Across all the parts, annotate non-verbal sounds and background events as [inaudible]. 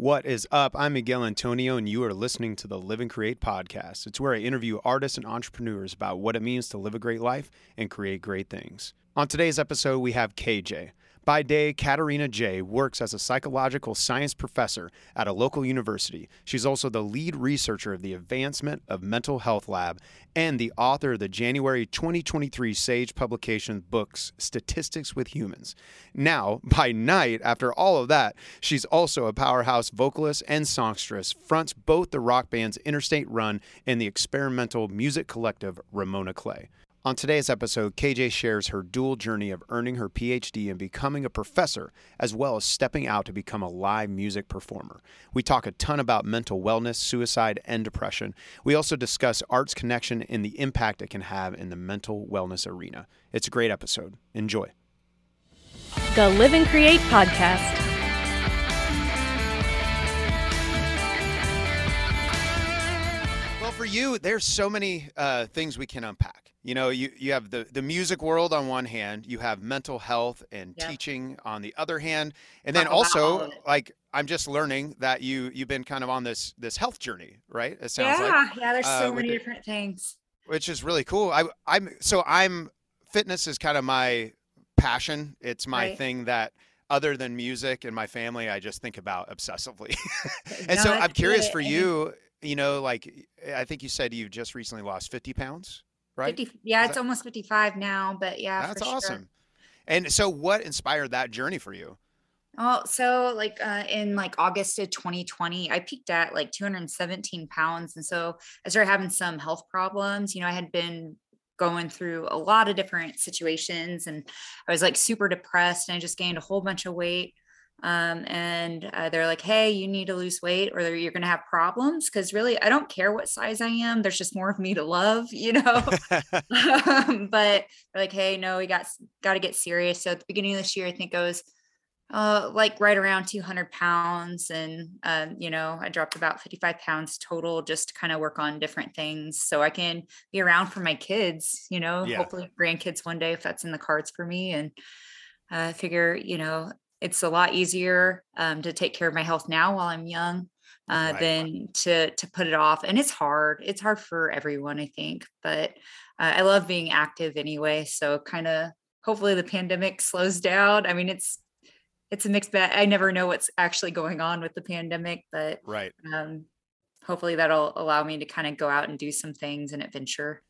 What is up? I'm Miguel Antonio, and you are listening to the Live and Create podcast. It's where I interview artists and entrepreneurs about what it means to live a great life and create great things. On today's episode, we have KJ. By day, Katerina Jae works as a psychological science professor at a local university. She's also the lead researcher of the Advancement of Mental Health Lab and the author of the January 2023 Sage publication books Statistics with Humans. Now, by night, after all of that, she's also a powerhouse vocalist and songstress, fronts both the rock bands Interstate Run and the experimental music collective Ramona Clay. On today's episode, KJ shares her dual journey of earning her PhD and becoming a professor, as well as stepping out to become a live music performer. We talk a ton about mental wellness, suicide, and depression. We also discuss art's connection and the impact it can have in the mental wellness arena. It's a great episode. Enjoy. The Live and Create Podcast. You, there's so many uh, things we can unpack. You know, you, you have the, the music world on one hand, you have mental health and Yep. teaching on the other hand, and then Talk all also like I'm just learning that you you've been kind of on this this health journey, right? It sounds yeah, like, yeah. There's uh, so with many the- different things. which is really cool. I I'm so I'm fitness is kind of my passion. It's my Right. thing that other than music and my family, I just think about obsessively. [laughs] and so I'm curious good. for you, you know, like I think you said you just recently lost 50 pounds, right? 50, yeah, Is it's that- almost 55 now, but yeah, That's for sure. awesome. And so what inspired that journey for you? Oh, so like uh, in like August of 2020, I peaked at like 217 pounds. And so I started having some health problems. You know, I had been going through a lot of different situations and I was like super depressed and I just gained a whole bunch of weight. Um, and uh, they're like, hey, you need to lose weight or you're going to have problems. Cause really, I don't care what size I am. There's just more of me to love, you know? [laughs] [laughs] um, but they're like, hey, no, we got got to get serious. So at the beginning of this year, I think I was uh, like right around 200 pounds, and um, you know, I dropped about 55 pounds total just to kind of work on different things, so I can be around for my kids. You know, Yeah. hopefully grandkids one day if that's in the cards for me, and I figure, you know, it's a lot easier um, to take care of my health now while I'm young uh, Right. than to to put it off. And it's hard. It's hard for everyone, I think. But uh, I love being active anyway. So kind of hopefully the pandemic [laughs] slows down. I mean, it's it's a mixed bag. I never know what's actually going on with the pandemic, but right. um, hopefully that'll allow me to kind of go out and do some things and adventure.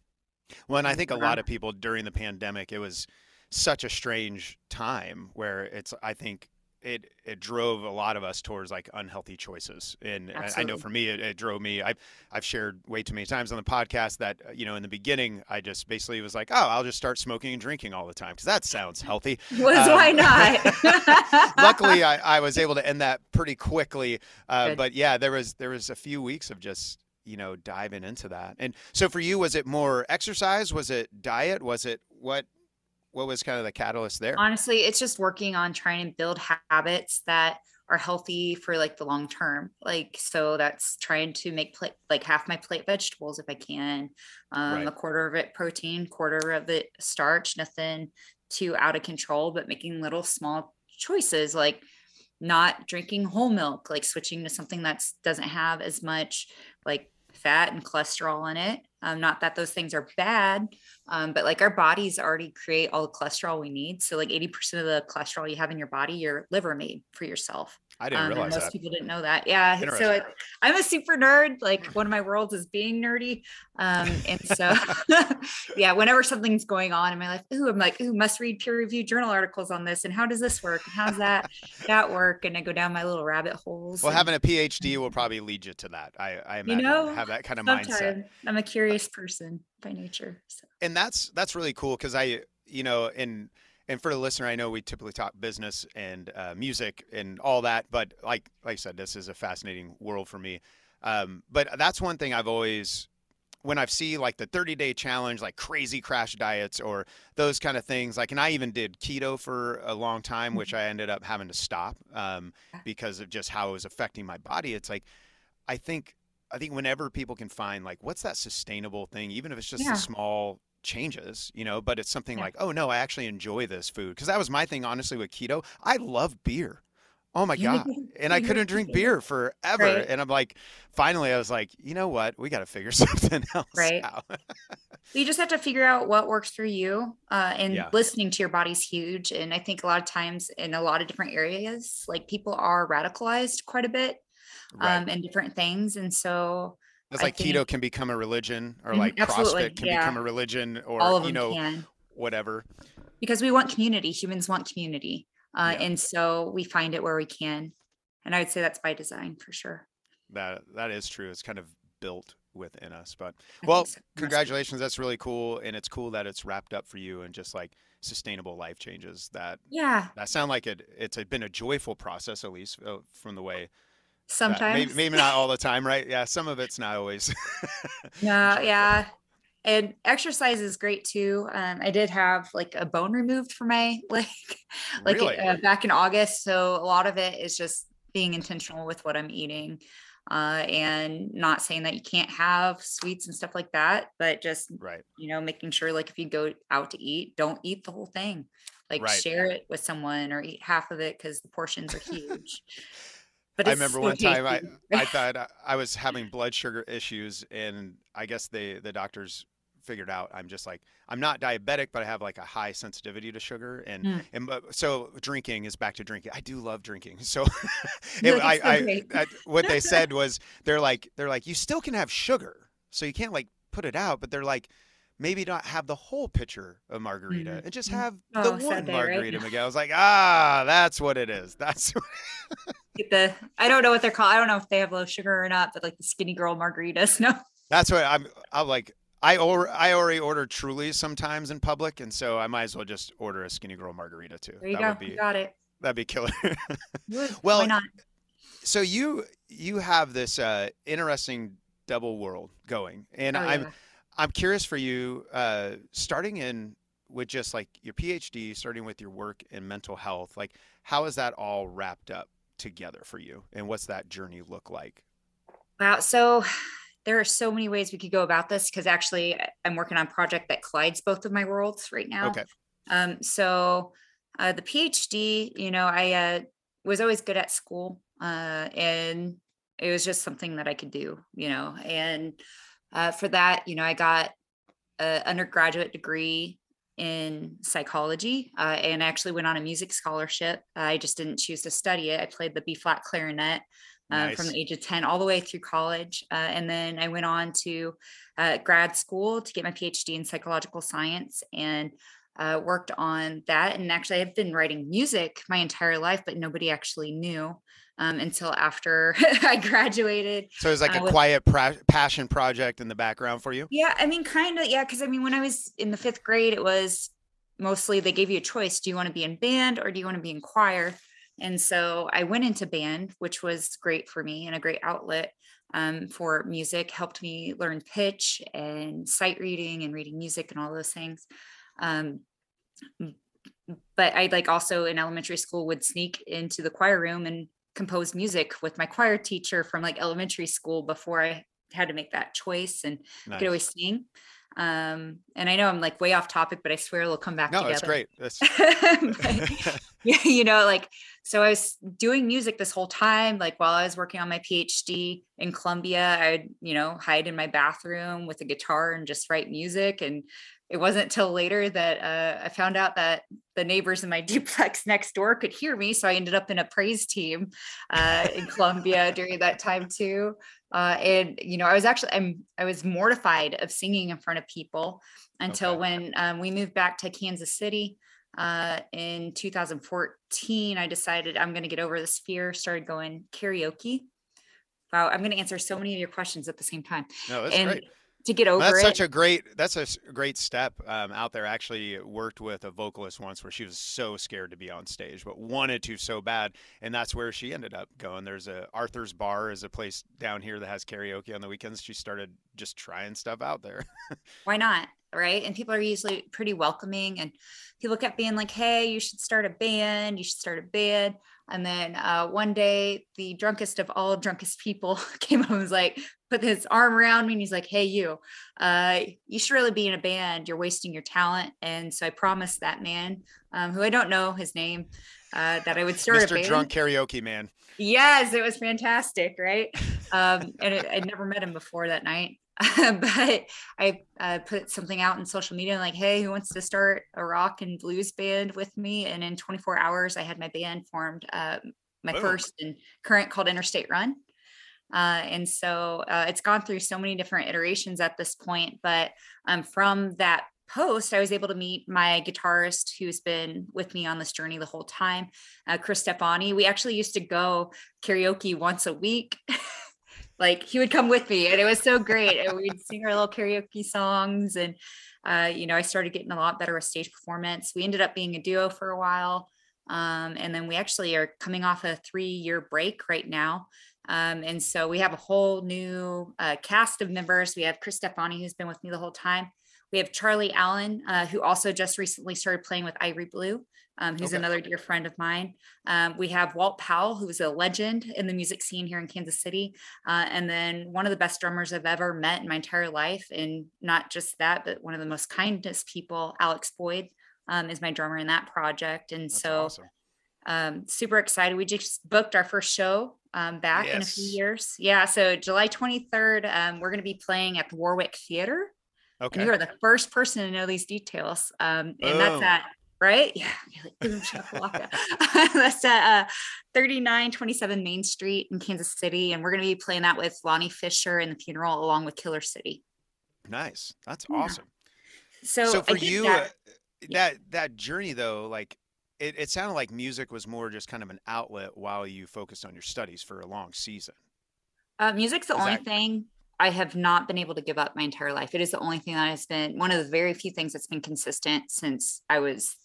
Well, and I think a lot of people during the pandemic, it was such a strange time where it's, I think it, it drove a lot of us towards like unhealthy choices. And I- I know for me, it, it drove me, I've, I've shared way too many times on the podcast that, uh, you know, in the beginning, I just basically was like, oh, I'll just start smoking and drinking all the time. Cause that sounds healthy. [laughs] Was Um, why not? [laughs] Luckily, I, I was able to end that pretty quickly. Uh, but yeah, there was there was a few weeks of just you know diving into that. And so for you, was it more exercise? Was it diet? Was it what? What was kind of the catalyst there? honestly it's just working on trying to build habits that are healthy for like the long term like so that's trying to make plate like half my plate vegetables if i can um, Right. a quarter of it protein quarter of it starch nothing too out of control but making little small choices like not drinking whole milk like switching to something that doesn't have as much like fat and cholesterol in it um, not that those things are bad um, but like our bodies already create all the cholesterol we need. So like 80% of the cholesterol you have in your body, your liver made for yourself. I didn't Um, realize most that. people didn't know that. Yeah. So it, I'm a super nerd. Like one of my worlds is being nerdy. Um, and so [laughs] yeah, whenever something's going on in my life, ooh, I'm like, ooh, must read peer reviewed journal articles on this. And how does this work? And how's that that work? And I go down my little rabbit holes. Well, and having a PhD will probably lead you to that. I, I You know, have that kind of mindset. I'm a curious person by nature. So and that's that's really cool because I you know and and for the listener I know we typically talk business and uh, music and all that but like like I said this is a fascinating world for me. Um, but that's one thing I've always when I see like the 30 day challenge like crazy crash diets or those kind of things like and I even did keto for a long time which I ended up having to stop um, because of just how it was affecting my body. It's like I think I think whenever people can find like what's that sustainable thing, even if it's just Yeah. the small changes, you know, but it's something Yeah. like, oh no, I actually enjoy this food. Because that was my thing, honestly, with keto. I love beer. Oh my God. [laughs] And I couldn't drink beer forever. Right. And I'm like, finally, I was like, you know what? We got to figure [laughs] something else Right. out. [laughs] you just have to figure out what works for you uh, and Yeah. listening to your body's huge and i think a lot of times in a lot of different areas like people are radicalized quite a bit Right. um, in different things and so It's like keto can become a religion or Mhm, like absolutely, CrossFit can yeah. become a religion or, you know, can whatever. because we want community humans want community uh, Yeah. and so we find it where we can and i would say that's by design for sure That That is true. It's kind of built within us. But I well, so. Congratulations. That's really cool. And it's cool that it's wrapped up for you and just like sustainable life changes that yeah that sound like it it's been a joyful process at least uh, from the way sometimes maybe, maybe not all the time right yeah some of it's not always [laughs] No, yeah. And exercise is great too. Um, I did have like a bone removed from my [laughs] leg, like Really? uh, back in August. So a lot of it is just being intentional with what I'm eating, uh, and not saying that you can't have sweets and stuff like that, but just right you know making sure like if you go out to eat, don't eat the whole thing. Like Right. share it with someone or eat half of it because the portions are huge. [laughs] I remember one time I. [laughs] I thought I- was having blood sugar issues and I guess they the doctors figured out I'm just like I'm not diabetic but I have like a high sensitivity to sugar and Mm. and so drinking is back to drinking. I do love drinking. [laughs] So [laughs] No, I, I. I what they said was they're like they're like you still can have sugar. So you can't like put it out but they're like maybe not have the whole pitcher of margarita Mhm. and just Mhm. have Oh, the one day, right? margarita [laughs] Miguel. I was like, ah, that's what it is. [laughs] That's get the I don't know what they're called. I don't know if they have low sugar or not, but like the skinny girl margaritas. [laughs] No. That's what I'm. I'm like. I or I already order Truly sometimes in public, and so I might as well just order a Skinny Girl margarita too. There you that go. would be you got it. that'd be killer. Well, Why not? so you you have this uh, interesting double world going, and Oh, I'm yeah. I'm curious for you, uh, starting in with just like your PhD, starting with your work in mental health. Like, how is that all wrapped up together for you, and what's that journey look like? Wow. So there are so many ways we could go about this because actually I'm working on a project that collides both of my worlds right now. Okay. Um, so uh, the PhD, you know, I uh, was always good at school, uh, and it was just something that I could do, you know. And uh, for that, you know, I got an undergraduate degree in psychology, uh, and I actually went on a music scholarship. I just didn't choose to study it. I played the B flat clarinet. Uh, from the age of 10 all the way through college. Uh, and then I went on to uh, grad school to get my PhD in psychological science and uh, worked on that. And actually, I've been writing music my entire life, but nobody actually knew um, until after [laughs] I graduated. So it was like a was- quiet pra- passion project in the background for you. Yeah, I mean, kind of. Yeah, because I mean, when I was in the fifth grade, it was mostly they gave you a choice: do you want to be in band or do you want to be in choir? And so I went into band, which was great for me and a great outlet um, for music. Helped me learn pitch and sight reading and reading music and all those things. Um, but I like also in elementary school would sneak into the choir room and compose music with my choir teacher from like elementary school before I had to make that choice and I Nice. could always sing. Um, and I know I'm like way off topic, but I swear it'll come back No, together. it's great. That's [laughs] But, [laughs] [laughs] [laughs] yeah, you know, like so I was doing music this whole time. Like while I was working on my PhD in Columbia, I'd, you know, hide in my bathroom with a guitar and just write music. And it wasn't till later that uh, I found out that the neighbors in my [laughs] duplex next door could hear me. So I ended up in a praise team uh, in Columbia [laughs] during that time too. Uh, and you know, I was actually I'm I was mortified of singing in front of people until Okay. when um, we moved back to Kansas City uh, in 2014. I decided I'm going to get over this fear. Started going karaoke. Wow, I'm going to answer so many of your questions at the same time. no, that's and great. to get over it. That's it, such a great. That's a great step um, out there. Actually, worked with a vocalist once where she was so scared to be on stage, but wanted to so bad, and that's where she ended up going. There's a Arthur's Bar is a place down here that has karaoke on the weekends. She started just trying stuff out there. [laughs] why not? Right. And people are usually pretty welcoming. And people kept being like, hey, you should start a band. You should start a band. And then uh, one day, the drunkest of all drunkest people [laughs] came up and was like, put his arm around me and he's like, hey, you, uh, you should really be in a band. You're wasting your talent. And so I promised that man, um, who I don't know his name, uh, that I would start Mr. Drunk Karaoke Man. Yes, it was fantastic, right? Um, and it, I'd never met him before that night. [laughs] but I uh, put something out in social media like, hey, who wants to start a rock and blues band with me? And in 24 hours, I had my band formed, uh, my Boom. first and current called Interstate Run. Uh, and so uh, it's gone through so many different iterations at this point. But um, from that post, I was able to meet my guitarist who's been with me on this journey the whole time, uh, Chris Stefani. We actually used to go karaoke once a week. [laughs] like he would come with me and it was so great. and we'd sing our little karaoke songs. And, uh, you know, I started getting a lot better with stage performance. We ended up being a duo for a while. Um, and then we actually are coming off a three year break right now. Um, and so we have a whole new uh, cast of members. We have Chris Stefani, who's been with me the whole time. We have Charlie Allen, uh, who also just recently started playing with Ivory Blue, um, who's okay. another dear friend of mine. Um, we have Walt Powell, who's a legend in the music scene here in Kansas City. Uh, and then one of the best drummers I've ever met in my entire life. And not just that, but one of the most kindest people, Alex Boyd, um, is my drummer in that project. And That's so awesome. um, super excited. We just booked our first show um, back yes. in a few years. Yeah. So July 23rd, um, we're going to be playing at the Warwick Theater. Okay. And you are the first person to know these details. Um, and oh. that's at right? Yeah. [laughs] [laughs] That's at uh, 3927 Main Street in Kansas City. And we're going to be playing that with Lonnie Fisher and the funeral along with Killer City. Nice. That's yeah. awesome. So, so for you, that, uh, that, that journey though, like it, it sounded like music was more just kind of an outlet while you focused on your studies for a long season. Uh, music's the Is only that... thing I have not been able to give up my entire life. It is the only thing that has been one of the very few things that's been consistent since I was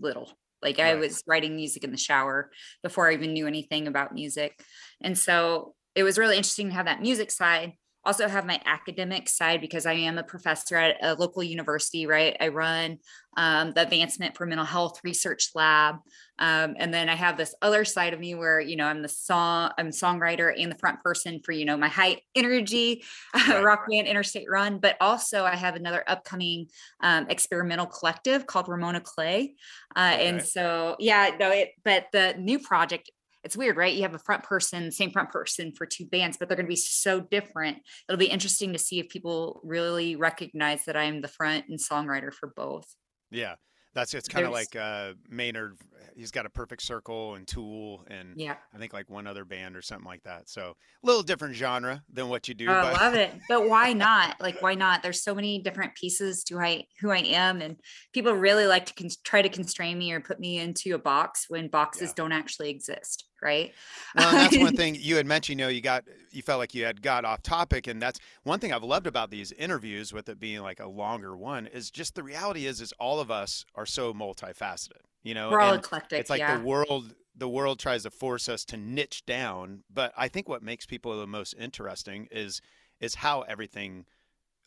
little. Like right. I was writing music in the shower before I even knew anything about music. And so it was really interesting to have that music side also have my academic side because I am a professor at a local university, right? I run um, the Advancement for Mental Health Research Lab. Um, and then I have this other side of me where, you know, I'm the song, I'm songwriter and the front person for, you know, my high energy [laughs] right. rock band Interstate Run. But also I have another upcoming um, experimental collective called Ramona Clay. Uh, okay. And so, yeah, no, it, but the new project it's weird, right? You have a front person, same front person for two bands, but they're going to be so different. It'll be interesting to see if people really recognize that I'm the front and songwriter for both. Yeah. That's it's kind of like uh, Maynard. He's got a perfect circle and Tool, and yeah, I think like one other band or something like that. So a little different genre than what you do. Oh, I love it, [laughs] but why not? Like, why not? There's so many different pieces to I who I am, and people really like to con- try to constrain me or put me into a box when boxes yeah. don't actually exist right well that's one [laughs] thing you had mentioned you know you got you felt like you had got off topic and that's one thing i've loved about these interviews with it being like a longer one is just the reality is is all of us are so multifaceted you know we're all eclectic it's like yeah. the world the world tries to force us to niche down but i think what makes people the most interesting is is how everything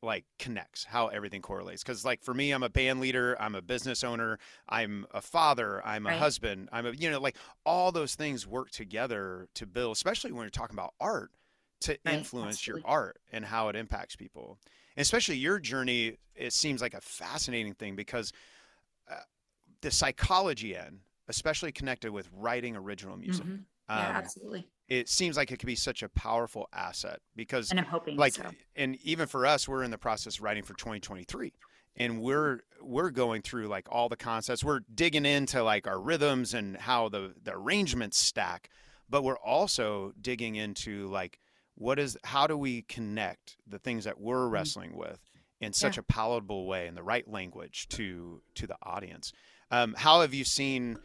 like connects how everything correlates because like for me i'm a band leader i'm a business owner i'm a father i'm a right. husband i'm a you know like all those things work together to build especially when you're talking about art to right. influence Absolutely. your art and how it impacts people and especially your journey it seems like a fascinating thing because uh, the psychology end especially connected with writing original music mm-hmm. yeah um, absolutely it seems like it could be such a powerful asset because and I'm hoping like so. and even for us we're in the process of writing for 2023 and we're we're going through like all the concepts we're digging into like our rhythms and how the the arrangements stack but we're also digging into like what is how do we connect the things that we're mm-hmm. wrestling with in such yeah. a palatable way in the right language to to the audience um, how have you seen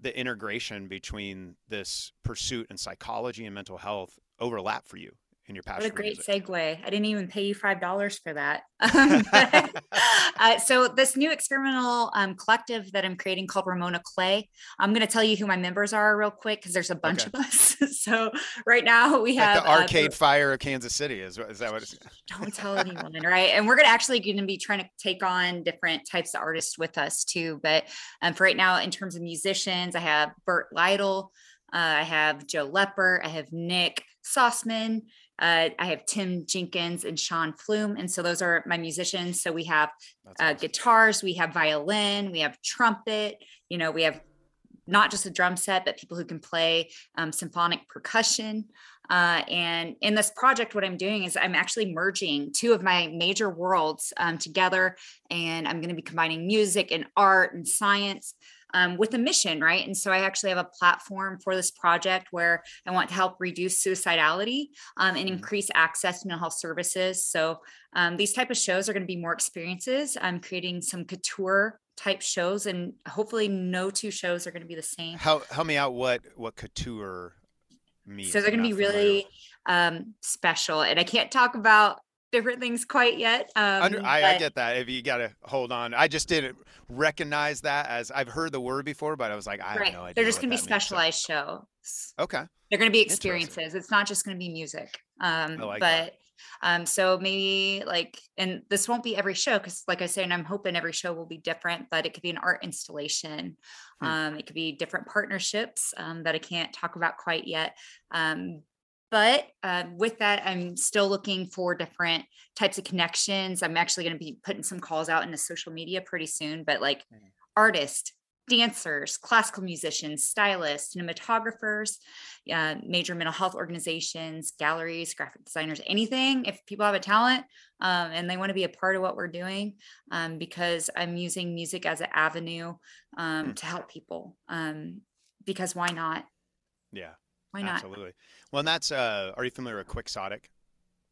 the integration between this pursuit and psychology and mental health overlap for you in your passion? What a great segue. I didn't even pay you $5 for that. [laughs] Um, but, uh, so this new experimental um, collective that I'm creating called Ramona Clay, I'm going to tell you who my members are real quick because there's a bunch okay. of us. [laughs] so right now we have like the uh, Arcade uh, Fire of Kansas City. Is, is that what it's? [laughs] Don't tell anyone, right? And we're going to actually going to be trying to take on different types of artists with us too. But um, for right now, in terms of musicians, I have Bert Lytle. Uh, I have Joe Lepper. I have Nick Sauceman. Uh, I have Tim Jenkins and Sean Flume. And so those are my musicians. So we have uh, awesome. guitars, we have violin, we have trumpet, you know, we have not just a drum set, but people who can play um, symphonic percussion. Uh, and in this project, what I'm doing is I'm actually merging two of my major worlds um, together, and I'm going to be combining music and art and science. Um, with a mission, right? And so I actually have a platform for this project where I want to help reduce suicidality um, and mm-hmm. increase access to mental health services. So um, these type of shows are going to be more experiences. I'm creating some couture type shows and hopefully no two shows are going to be the same how help me out what what couture means so they're going to be really um special and i can't talk about different things quite yet um Under, I, I, get that if you gotta hold on i just didn't recognize that as i've heard the word before but i was like i right. have no idea they're just going to be specialized so. shows okay they're going to be experiences it's not just going to be music um like but. Um, so maybe like, and this won't be every show because, like I say, and I'm hoping every show will be different, but it could be an art installation. Hmm. Um, it could be different partnerships um, that I can't talk about quite yet. Um, but uh, with that, I'm still looking for different types of connections. I'm actually going to be putting some calls out into social media pretty soon, but like mm. artists, dancers, classical musicians, stylists, cinematographers, uh, major mental health organizations, galleries, graphic designers, anything. If people have a talent um, and they want to be a part of what we're doing, um, because I'm using music as an avenue um, hmm. to help people. Um, because why not? Yeah. Why not? Absolutely. Well, and that's, uh, are you familiar with Quixotic?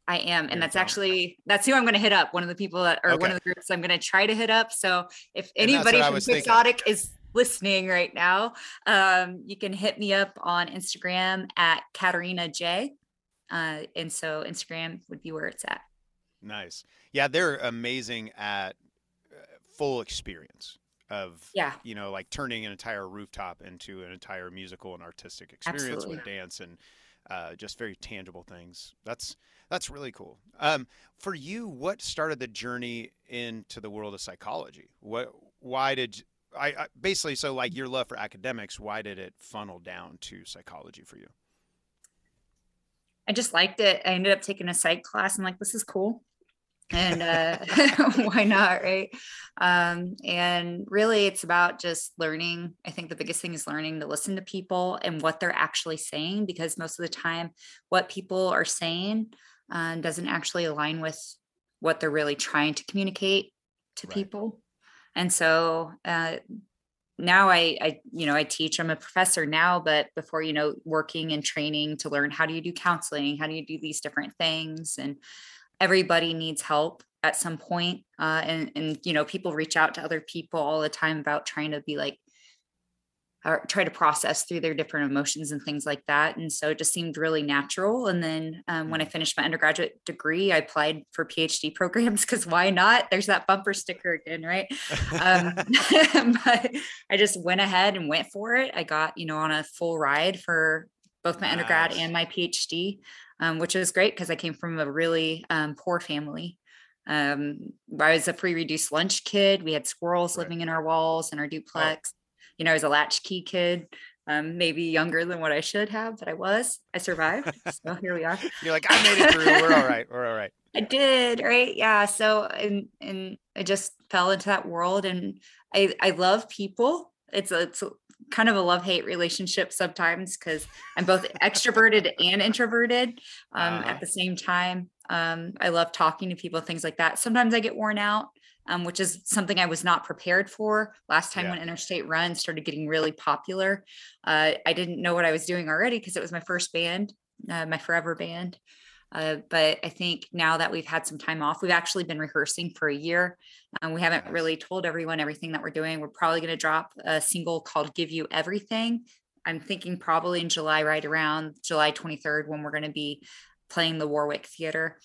I am. And that's actually that's who I'm going to hit up. One of the people that or okay. one of the groups I'm going to try to hit up. So if anybody from Quixotic is listening right now, um, you can hit me up on Instagram at Katerina Jae. Uh, and so Instagram would be where it's at. Nice. Yeah, they're amazing at uh, full experience of yeah you know like turning an entire rooftop into an entire musical and artistic experience Absolutely. with dance and uh, just very tangible things that's that's really cool um, for you what started the journey into the world of psychology what why did I, I basically so like your love for academics. Why did it funnel down to psychology for you? I just liked it. I ended up taking a psych class. I'm like, this is cool. And uh, [laughs] why not right um, and really it's about just learning i think the biggest thing is learning to listen to people and what they're actually saying because most of the time what people are saying uh, doesn't actually align with what they're really trying to communicate to right. people and so uh, now I, I, you know, I teach. I'm a professor now, but before, you know, working and training to learn how do you do counseling, how do you do these different things, and everybody needs help at some point. Uh, and and you know, people reach out to other people all the time about trying to be like or try to process through their different emotions and things like that. And so it just seemed really natural. And then um, when I mm. finished my undergraduate degree, I applied for PhD programs because why not? There's that bumper sticker again, right? Um, [laughs] [laughs] but I just went ahead and went for it. I got, you know, on a full ride for both my nice. undergrad and my PhD, um, which was great because I came from a really um, poor family. Um, I was a free reduced lunch kid. We had squirrels right. living in our walls in our oh. duplex. Oh you know, I was a latchkey kid, um, maybe younger than what I should have, but I was. I survived. [laughs] so here we are. You're like, I made it through. We're all right. We're all right. [laughs] I did, right? Yeah. So and and I just fell into that world and I I love people. It's a, it's kind of a love hate relationship sometimes because I'm both extroverted and introverted um, uh-huh. at the same time. Um, I love talking to people, things like that. Sometimes I get worn out um, which is something I was not prepared for. Last time yeah. when Interstate Run started getting really popular, uh, I didn't know what I was doing already because it was my first band, uh, my forever band. Uh, but I think now that we've had some time off, we've actually been rehearsing for a year. Um, we haven't really told everyone everything that we're doing. We're probably going to drop a single called Give You Everything. I'm thinking probably in July, right around July 23rd, when we're going to be playing the Warwick Theater.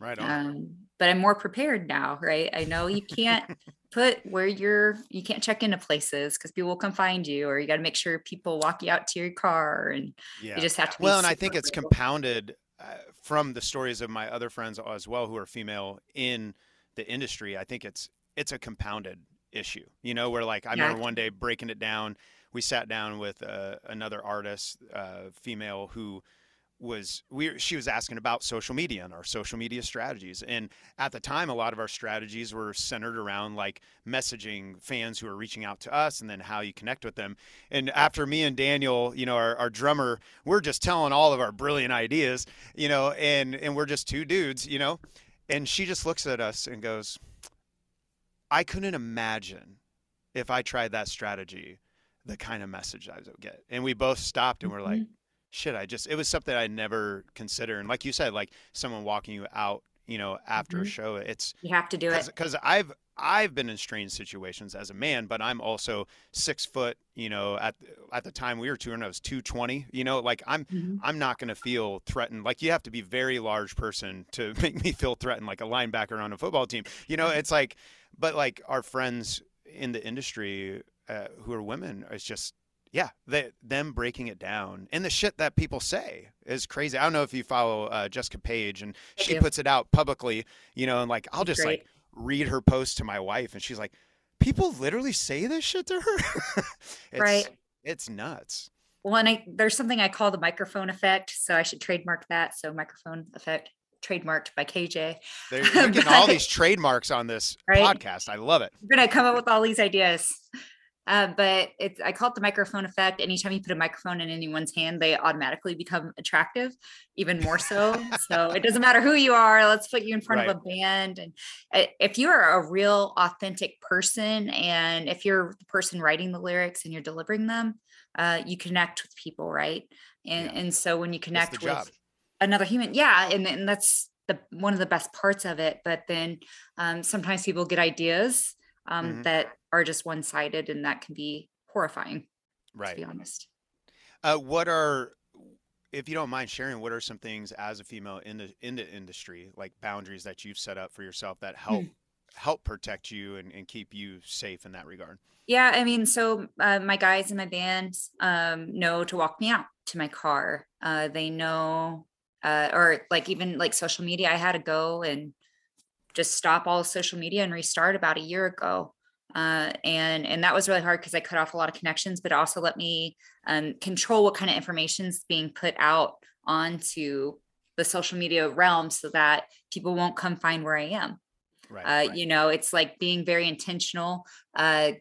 Right on. Um, but I'm more prepared now, right? I know you can't [laughs] put where you're, you can't check into places because people will come find you, or you got to make sure people walk you out to your car, and yeah. you just have to. well, and I think it's compounded from the stories of my other friends as well who are female in the industry. I think it's it's a compounded issue, you know, where like I yeah. remember one day breaking it down. We sat down with uh, another artist, uh, female, who was we she was asking about social media and our social media strategies. And at the time a lot of our strategies were centered around like messaging fans who are reaching out to us and then how you connect with them. And after me and daniel you know our, our drummer we're just telling all of our brilliant ideas you know and and we're just two dudes you know? And she just looks at us and goes i couldn't imagine if i tried that strategy the kind of message i would get. And we both stopped and we're like Mhm. Shit i just it was something i never considered and like you said like someone walking you out you know after a Mhm. show it's You have to do it. because i've i've been in strange situations as a man but i'm also six foot you know at at the time we were touring i was 220 you know like i'm Mhm. i'm not going to feel threatened like you have to be very large person to [laughs] make me feel threatened like a linebacker on a football team you know it's like but like our friends in the industry uh, who are women it's just yeah, they, them breaking it down and the shit that people say is crazy. I don't know if you follow uh, Jessica Page and I she do. puts it out publicly, you know, and like I'll just Great. like read her post to my wife and she's like, people literally say this shit to her. [laughs] it's, Right. It's nuts. Well, and I, there's something I call the microphone effect. So I should trademark that. So microphone effect trademarked by KJ. They're, [laughs] you're getting all these trademarks on this Right. podcast. I love it. We're gonna come up with all these ideas. Uh, but it's I call it the microphone effect. Anytime you put a microphone in anyone's hand, they automatically become attractive, even more so. [laughs] so it doesn't matter who you are. Let's put you in front of a band, and uh, if you are a real authentic person, and if you're the person writing the lyrics and you're delivering them, uh, you connect with people, right? And Yeah. and so when you connect the job. with another human yeah and, and that's the one of the best parts of it but then um, sometimes people get ideas um, Mhm. that are just one-sided and that can be horrifying Right. to be honest Uh, what are, if you don't mind sharing, what are some things as a female in the in the industry, like boundaries that you've set up for yourself that help Hmm. help protect you and, and keep you safe in that regard? yeah i mean so uh, my guys in my band um, know to walk me out to my car uh, they know uh, or like even like social media i had to go and just stop all social media and restart about a year ago uh, and and that was really hard because i cut off a lot of connections but also let me um, control what kind of information is being put out onto the social media realm so that people won't come find where i am Right. uh, right. you know it's like being very intentional uh,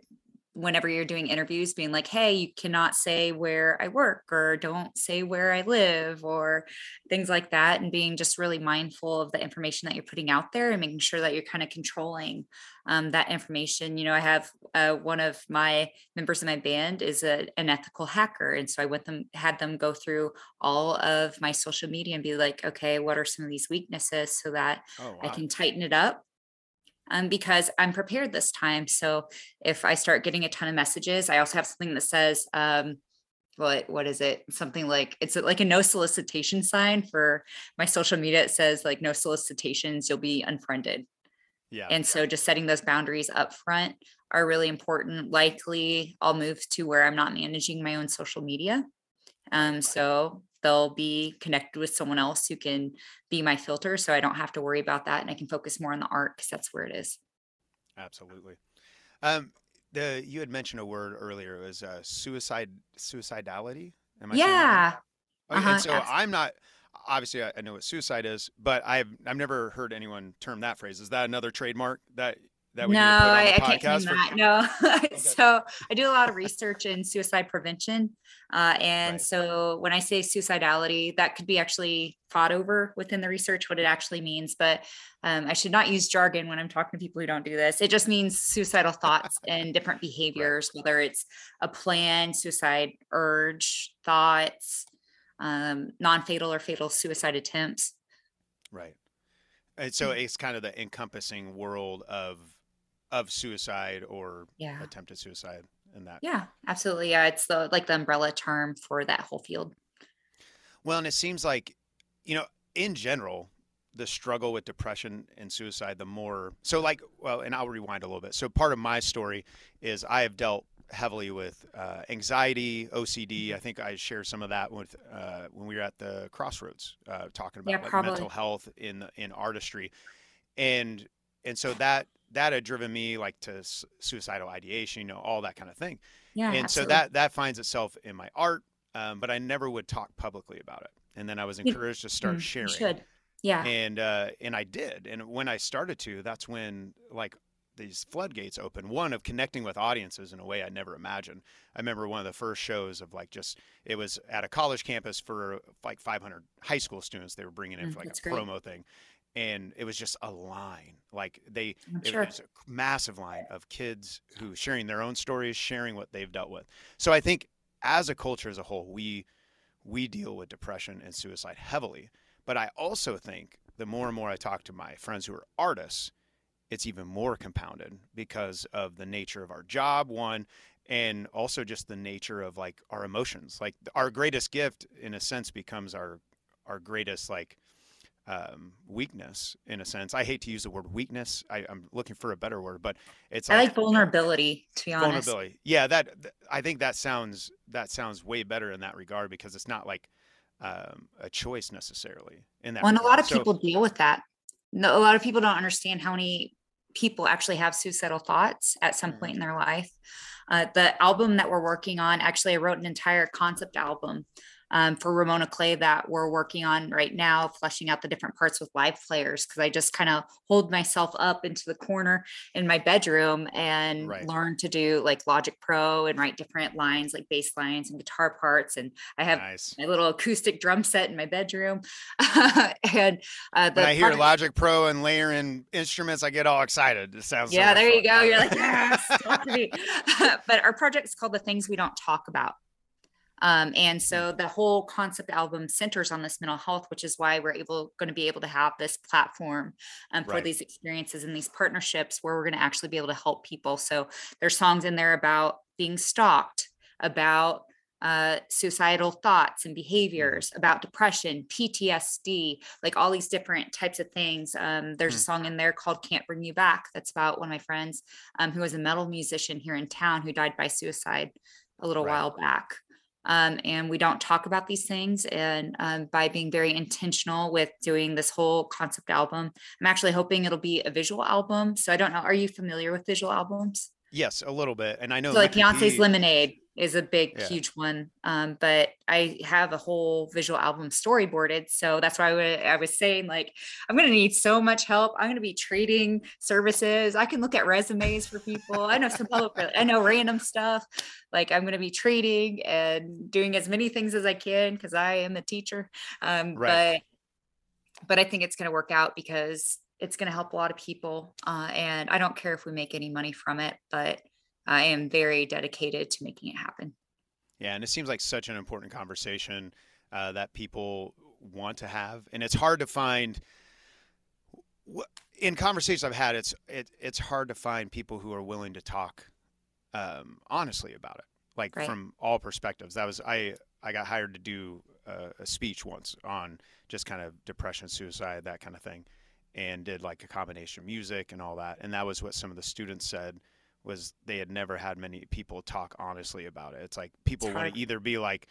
whenever you're doing interviews being like hey you cannot say where i work or don't say where i live or things like that and being just really mindful of the information that you're putting out there and making sure that you're kind of controlling um, that information you know i have uh, one of my members of my band is a, an ethical hacker and so i went them had them go through all of my social media and be like okay what are some of these weaknesses so that oh, wow. I can tighten it up um, because I'm prepared this time. So if I start getting a ton of messages, I also have something that says, um, what what is it? Something like it's like a no solicitation sign for my social media. It says like no solicitations, you'll be unfriended. yeah. And so just setting those boundaries up front are really important. Likely I'll move to where I'm not managing my own social media. Um, so they'll be connected with someone else who can be my filter so I don't have to worry about that and I can focus more on the art because that's where it is. Absolutely. Um, the you had mentioned a word earlier. It was uh, suicide suicidality. Am I saying that right? Yeah. Okay, Uh-huh, and so abs- I'm not obviously I, I know what suicide is, but I've I've never heard anyone term that phrase. Is that another trademark that that we no, need put on I, I can't claim that. [laughs] No. [laughs] so I do a lot of research in suicide prevention. Uh, and Right. so when I say suicidality, that could be actually fought over within the research, what it actually means. But um, I should not use jargon when I'm talking to people who don't do this. It just means suicidal thoughts [laughs] and different behaviors, whether it's a plan, suicide urge, thoughts, um, non fatal or fatal suicide attempts. Right. And so it's kind of the encompassing world of of suicide or Yeah. attempted suicide and that. Yeah, absolutely. Yeah, it's the like the umbrella term for that whole field. Well, and it seems like, you know, in general, the struggle with depression and suicide, the more so like, well, and I'll rewind a little bit. So part of my story is I have dealt heavily with uh, anxiety, OCD. I think I shared some of that with uh, when we were at the crossroads uh, talking about Yeah, like mental health in in artistry, and and so that that had driven me like to s- suicidal ideation, you know, all that kind of thing Yeah, and absolutely. so that that finds itself in my art um, but i never would talk publicly about it and then I was encouraged to start Mm, you sharing. should. Yeah. And uh, and I did. And when I started to, that's when like these floodgates open. One of connecting with audiences in a way I never imagined. I remember one of the first shows of like just it was at a college campus for like 500 high school students. They were bringing in Mm, for like a great. promo thing, and it was just a line. Like they I'm it was a massive line of kids who sharing their own stories, sharing what they've dealt with. So I think as a culture as a whole, we we deal with depression and suicide heavily. But I also think the more and more I talk to my friends who are artists, it's even more compounded because of the nature of our job, one, and also just the nature of like our emotions. Like our greatest gift, in a sense, becomes our our greatest like um, weakness. In a sense, I hate to use the word weakness. I, I'm looking for a better word, but it's I like vulnerability, to be honest. vulnerability. Yeah, that th- I think that sounds that sounds way better in that regard because it's not like um, a choice necessarily in that. Well, and a lot of So- people deal with that. No, a lot of people don't understand how many people actually have suicidal thoughts at some point in their life. Uh, the album that we're working on, actually, I wrote an entire concept album um, for Ramona Clay that we're working on right now, fleshing out the different parts with live players. Because I just kind of hold myself up into the corner in my bedroom and Right. learn to do like Logic Pro and write different lines, like bass lines and guitar parts. And I have nice. my little acoustic drum set in my bedroom. [laughs] and uh, the When I hear part- Logic Pro and layer in instruments, I get all excited. It sounds yeah, much there you fun. go. You're like, [laughs] yes, talk to me. [laughs] but our project is called The Things We Don't Talk About. Um, and so the whole concept album centers on this mental health, which is why we're able going to be able to have this platform um, for Right. these experiences and these partnerships where we're going to actually be able to help people. So there's songs in there about being stalked, about uh, suicidal thoughts and behaviors, about depression, PTSD, like all these different types of things. Um, there's a Hmm. song in there called Can't Bring You Back. That's about one of my friends um, who was a metal musician here in town who died by suicide a little Right. while back. Um, and we don't talk about these things. And um, by being very intentional with doing this whole concept album, I'm actually hoping it'll be a visual album. So I don't know. Are you familiar with visual albums? Yes, a little bit. And I know So like Beyonce's P- Lemonade is a big, Yeah. huge one. Um, but I have a whole visual album storyboarded. So that's why I wa- I was saying like, I'm going to need so much help. I'm going to be trading services. I can look at resumes for people. I know some public, I know random stuff. Like I'm going to be trading and doing as many things as I can because I am a teacher. Um, Right. but, but I think it's going to work out because it's going to help a lot of people. Uh, and I don't care if we make any money from it, but I am very dedicated to making it happen. Yeah, and it seems like such an important conversation uh, that people want to have, and it's hard to find. In conversations I've had, it's it, it's hard to find people who are willing to talk um, honestly about it, like Right. from all perspectives. That was I I got hired to do a, a speech once on just kind of depression, suicide, that kind of thing, and did like a combination of music and all that, and that was what some of the students said was they had never had many people talk honestly about it. It's like people want to either be like,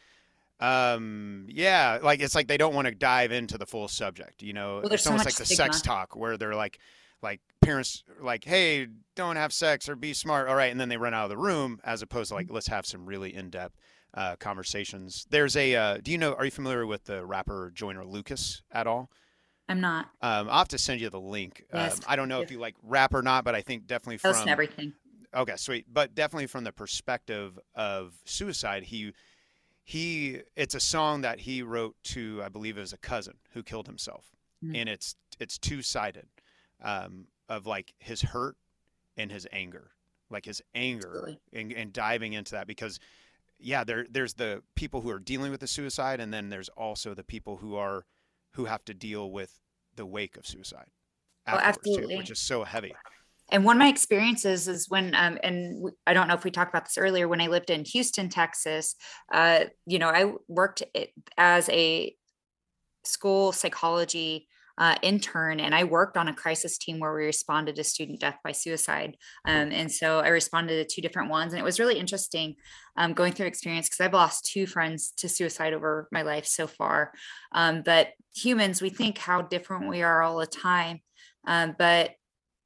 um, yeah, like it's like they don't want to dive into the full subject. You know, Well, it's so almost like the sex talk where they're like, like parents like, hey, don't have sex or be smart. All right, and then they run out of the room as opposed to like, let's have some really in depth. Uh, conversations. There's a. Uh, do you know? Are you familiar with the rapper Joyner Lucas at all? I'm not. Um, I'll have to send you the link. Yes, um, I don't know if you like rap or not, but I think definitely listen from everything. Okay, sweet. But definitely from the perspective of suicide, he he it's a song that he wrote to I believe it was a cousin who killed himself. Mm. And it's it's two-sided um of like his hurt and his anger. Like his anger Absolutely. and, and diving into that because yeah, there there's the people who are dealing with the suicide and then there's also the people who are who have to deal with the wake of suicide. Oh, afterwards, too, which is so heavy. And one of my experiences is when, um, and I don't know if we talked about this earlier, when I lived in Houston, Texas, uh, you know, I worked as a school psychology uh, intern and I worked on a crisis team where we responded to student death by suicide. Um, and so I responded to two different ones. And it was really interesting um, going through experience because I've lost two friends to suicide over my life so far. Um, but humans, we think how different we are all the time. Um, but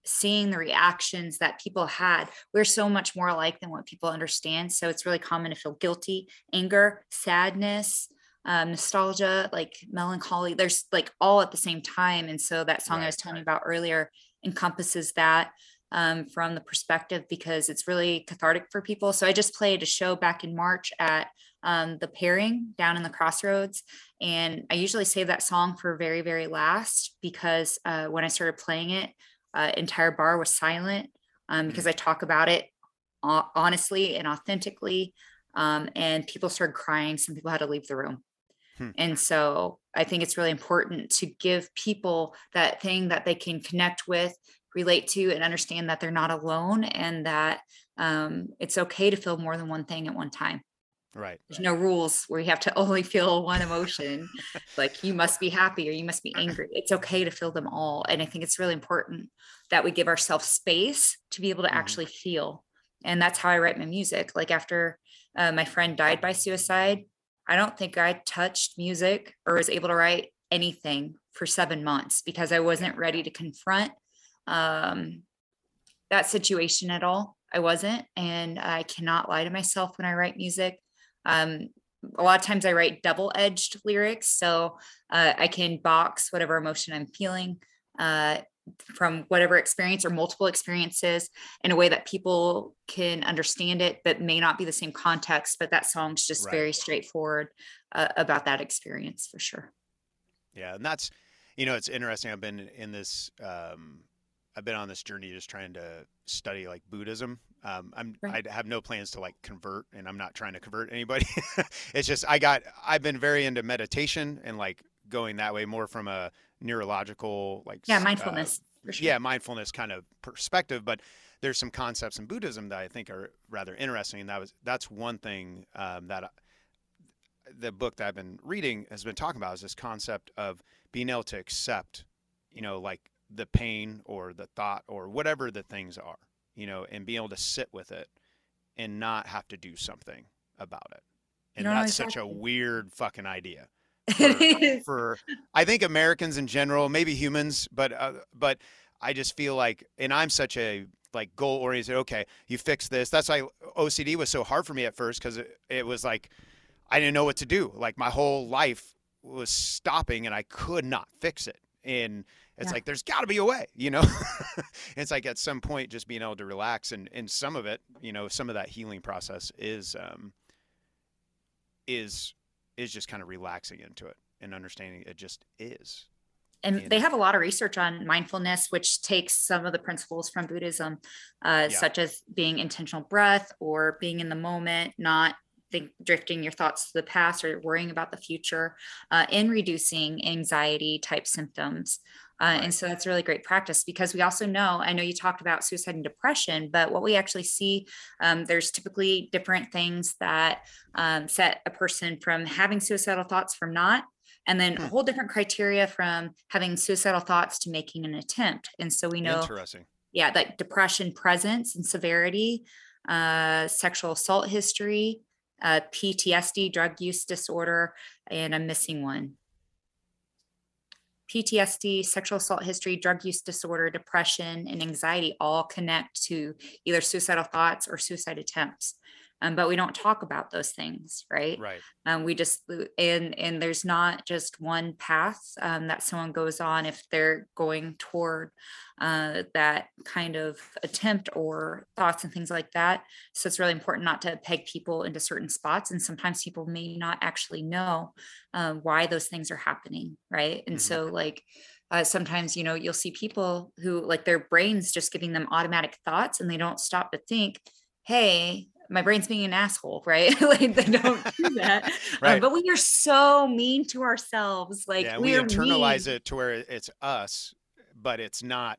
seeing the reactions that people had we're so much more alike than what people understand so it's really common to feel guilty anger sadness um, nostalgia, like melancholy. There's like all at the same time. And so that song right. I was telling you about earlier encompasses that um, from the perspective because it's really cathartic for people. So I just played a show back in March at um, the pairing down in the crossroads. And I usually save that song for very, very last because uh, when I started playing it, uh, entire bar was silent um, because mm. I talk about it honestly and authentically. Um, and people started crying. Some people had to leave the room. Hmm. And so I think it's really important to give people that thing that they can connect with, relate to, and understand that they're not alone and that um, it's okay to feel more than one thing at one time. Right. There's no rules where you have to [laughs] only feel one emotion. [laughs] like you must be happy or you must be angry. It's okay to feel them all. And I think it's really important that we give ourselves space to be able to mm-hmm. actually feel. And that's how I write my music. Like after uh, my friend died by suicide, I don't think I touched music or was able to write anything for seven months because I wasn't ready to confront um, that situation at all. I wasn't. And I cannot lie to myself when I write music. Um, a lot of times I write double edged lyrics. So uh, I can box whatever emotion I'm feeling uh, from whatever experience or multiple experiences in a way that people can understand it, but may not be the same context. But that song's just right. very straightforward uh, about that experience for sure. Yeah. And that's, you know, it's interesting. I've been in this um, I've been on this journey just trying to study like Buddhism. Um, I'm right. I have no plans to like convert, and I'm not trying to convert anybody. [laughs] it's just I got I've been very into meditation and like going that way more from a neurological like yeah mindfulness uh, sure. yeah mindfulness kind of perspective. But there's some concepts in Buddhism that I think are rather interesting, and that was that's one thing um, that. I, the book that I've been reading has been talking about is this concept of being able to accept, you know, like the pain or the thought or whatever the things are, you know, and be able to sit with it and not have to do something about it. And no, that's exactly. such a weird fucking idea. [laughs] For, for, I think Americans in general, maybe humans, but uh, but I just feel like, and I'm such a like goal oriented. Okay, you fix this. That's why OCD was so hard for me at first because it, it was like I didn't know what to do. Like my whole life was stopping, and I could not fix it. And it's yeah. like there's got to be a way, you know. [laughs] it's like at some point just being able to relax, and and some of it, you know, some of that healing process is um, is is just kind of relaxing into it and understanding it just is. And they have a lot of research on mindfulness, which takes some of the principles from Buddhism, uh, yeah. such as being intentional breath or being in the moment, not think drifting your thoughts to the past or worrying about the future uh, in reducing anxiety type symptoms uh, and so that's really great practice because we also know, I know you talked about suicide and depression, but what we actually see, um, there's typically different things that um, set a person from having suicidal thoughts from not. And then hmm. a whole different criteria from having suicidal thoughts to making an attempt. And so we know, interesting. Yeah, that depression presence and severity, uh, sexual assault history, uh, PTSD, drug use disorder, and I'm missing one. PTSD, sexual assault history, drug use disorder, depression, and anxiety all connect to either suicidal thoughts or suicide attempts um, but we don't talk about those things right? Right. Um, we just and and there's not just one path um, that someone goes on if they're going toward uh, that kind of attempt or thoughts and things like that. So it's really important not to peg people into certain spots and sometimes people may not actually know uh, why those things are happening right? And mm-hmm. so like uh, sometimes you know you'll see people who like their brains just giving them automatic thoughts and they don't stop to think hey my brain's being an asshole, right? [laughs] like they don't [laughs] do that. Um, right. Um, but we are so mean to ourselves. Like yeah, we internalize mean. it to where it's us, but it's not.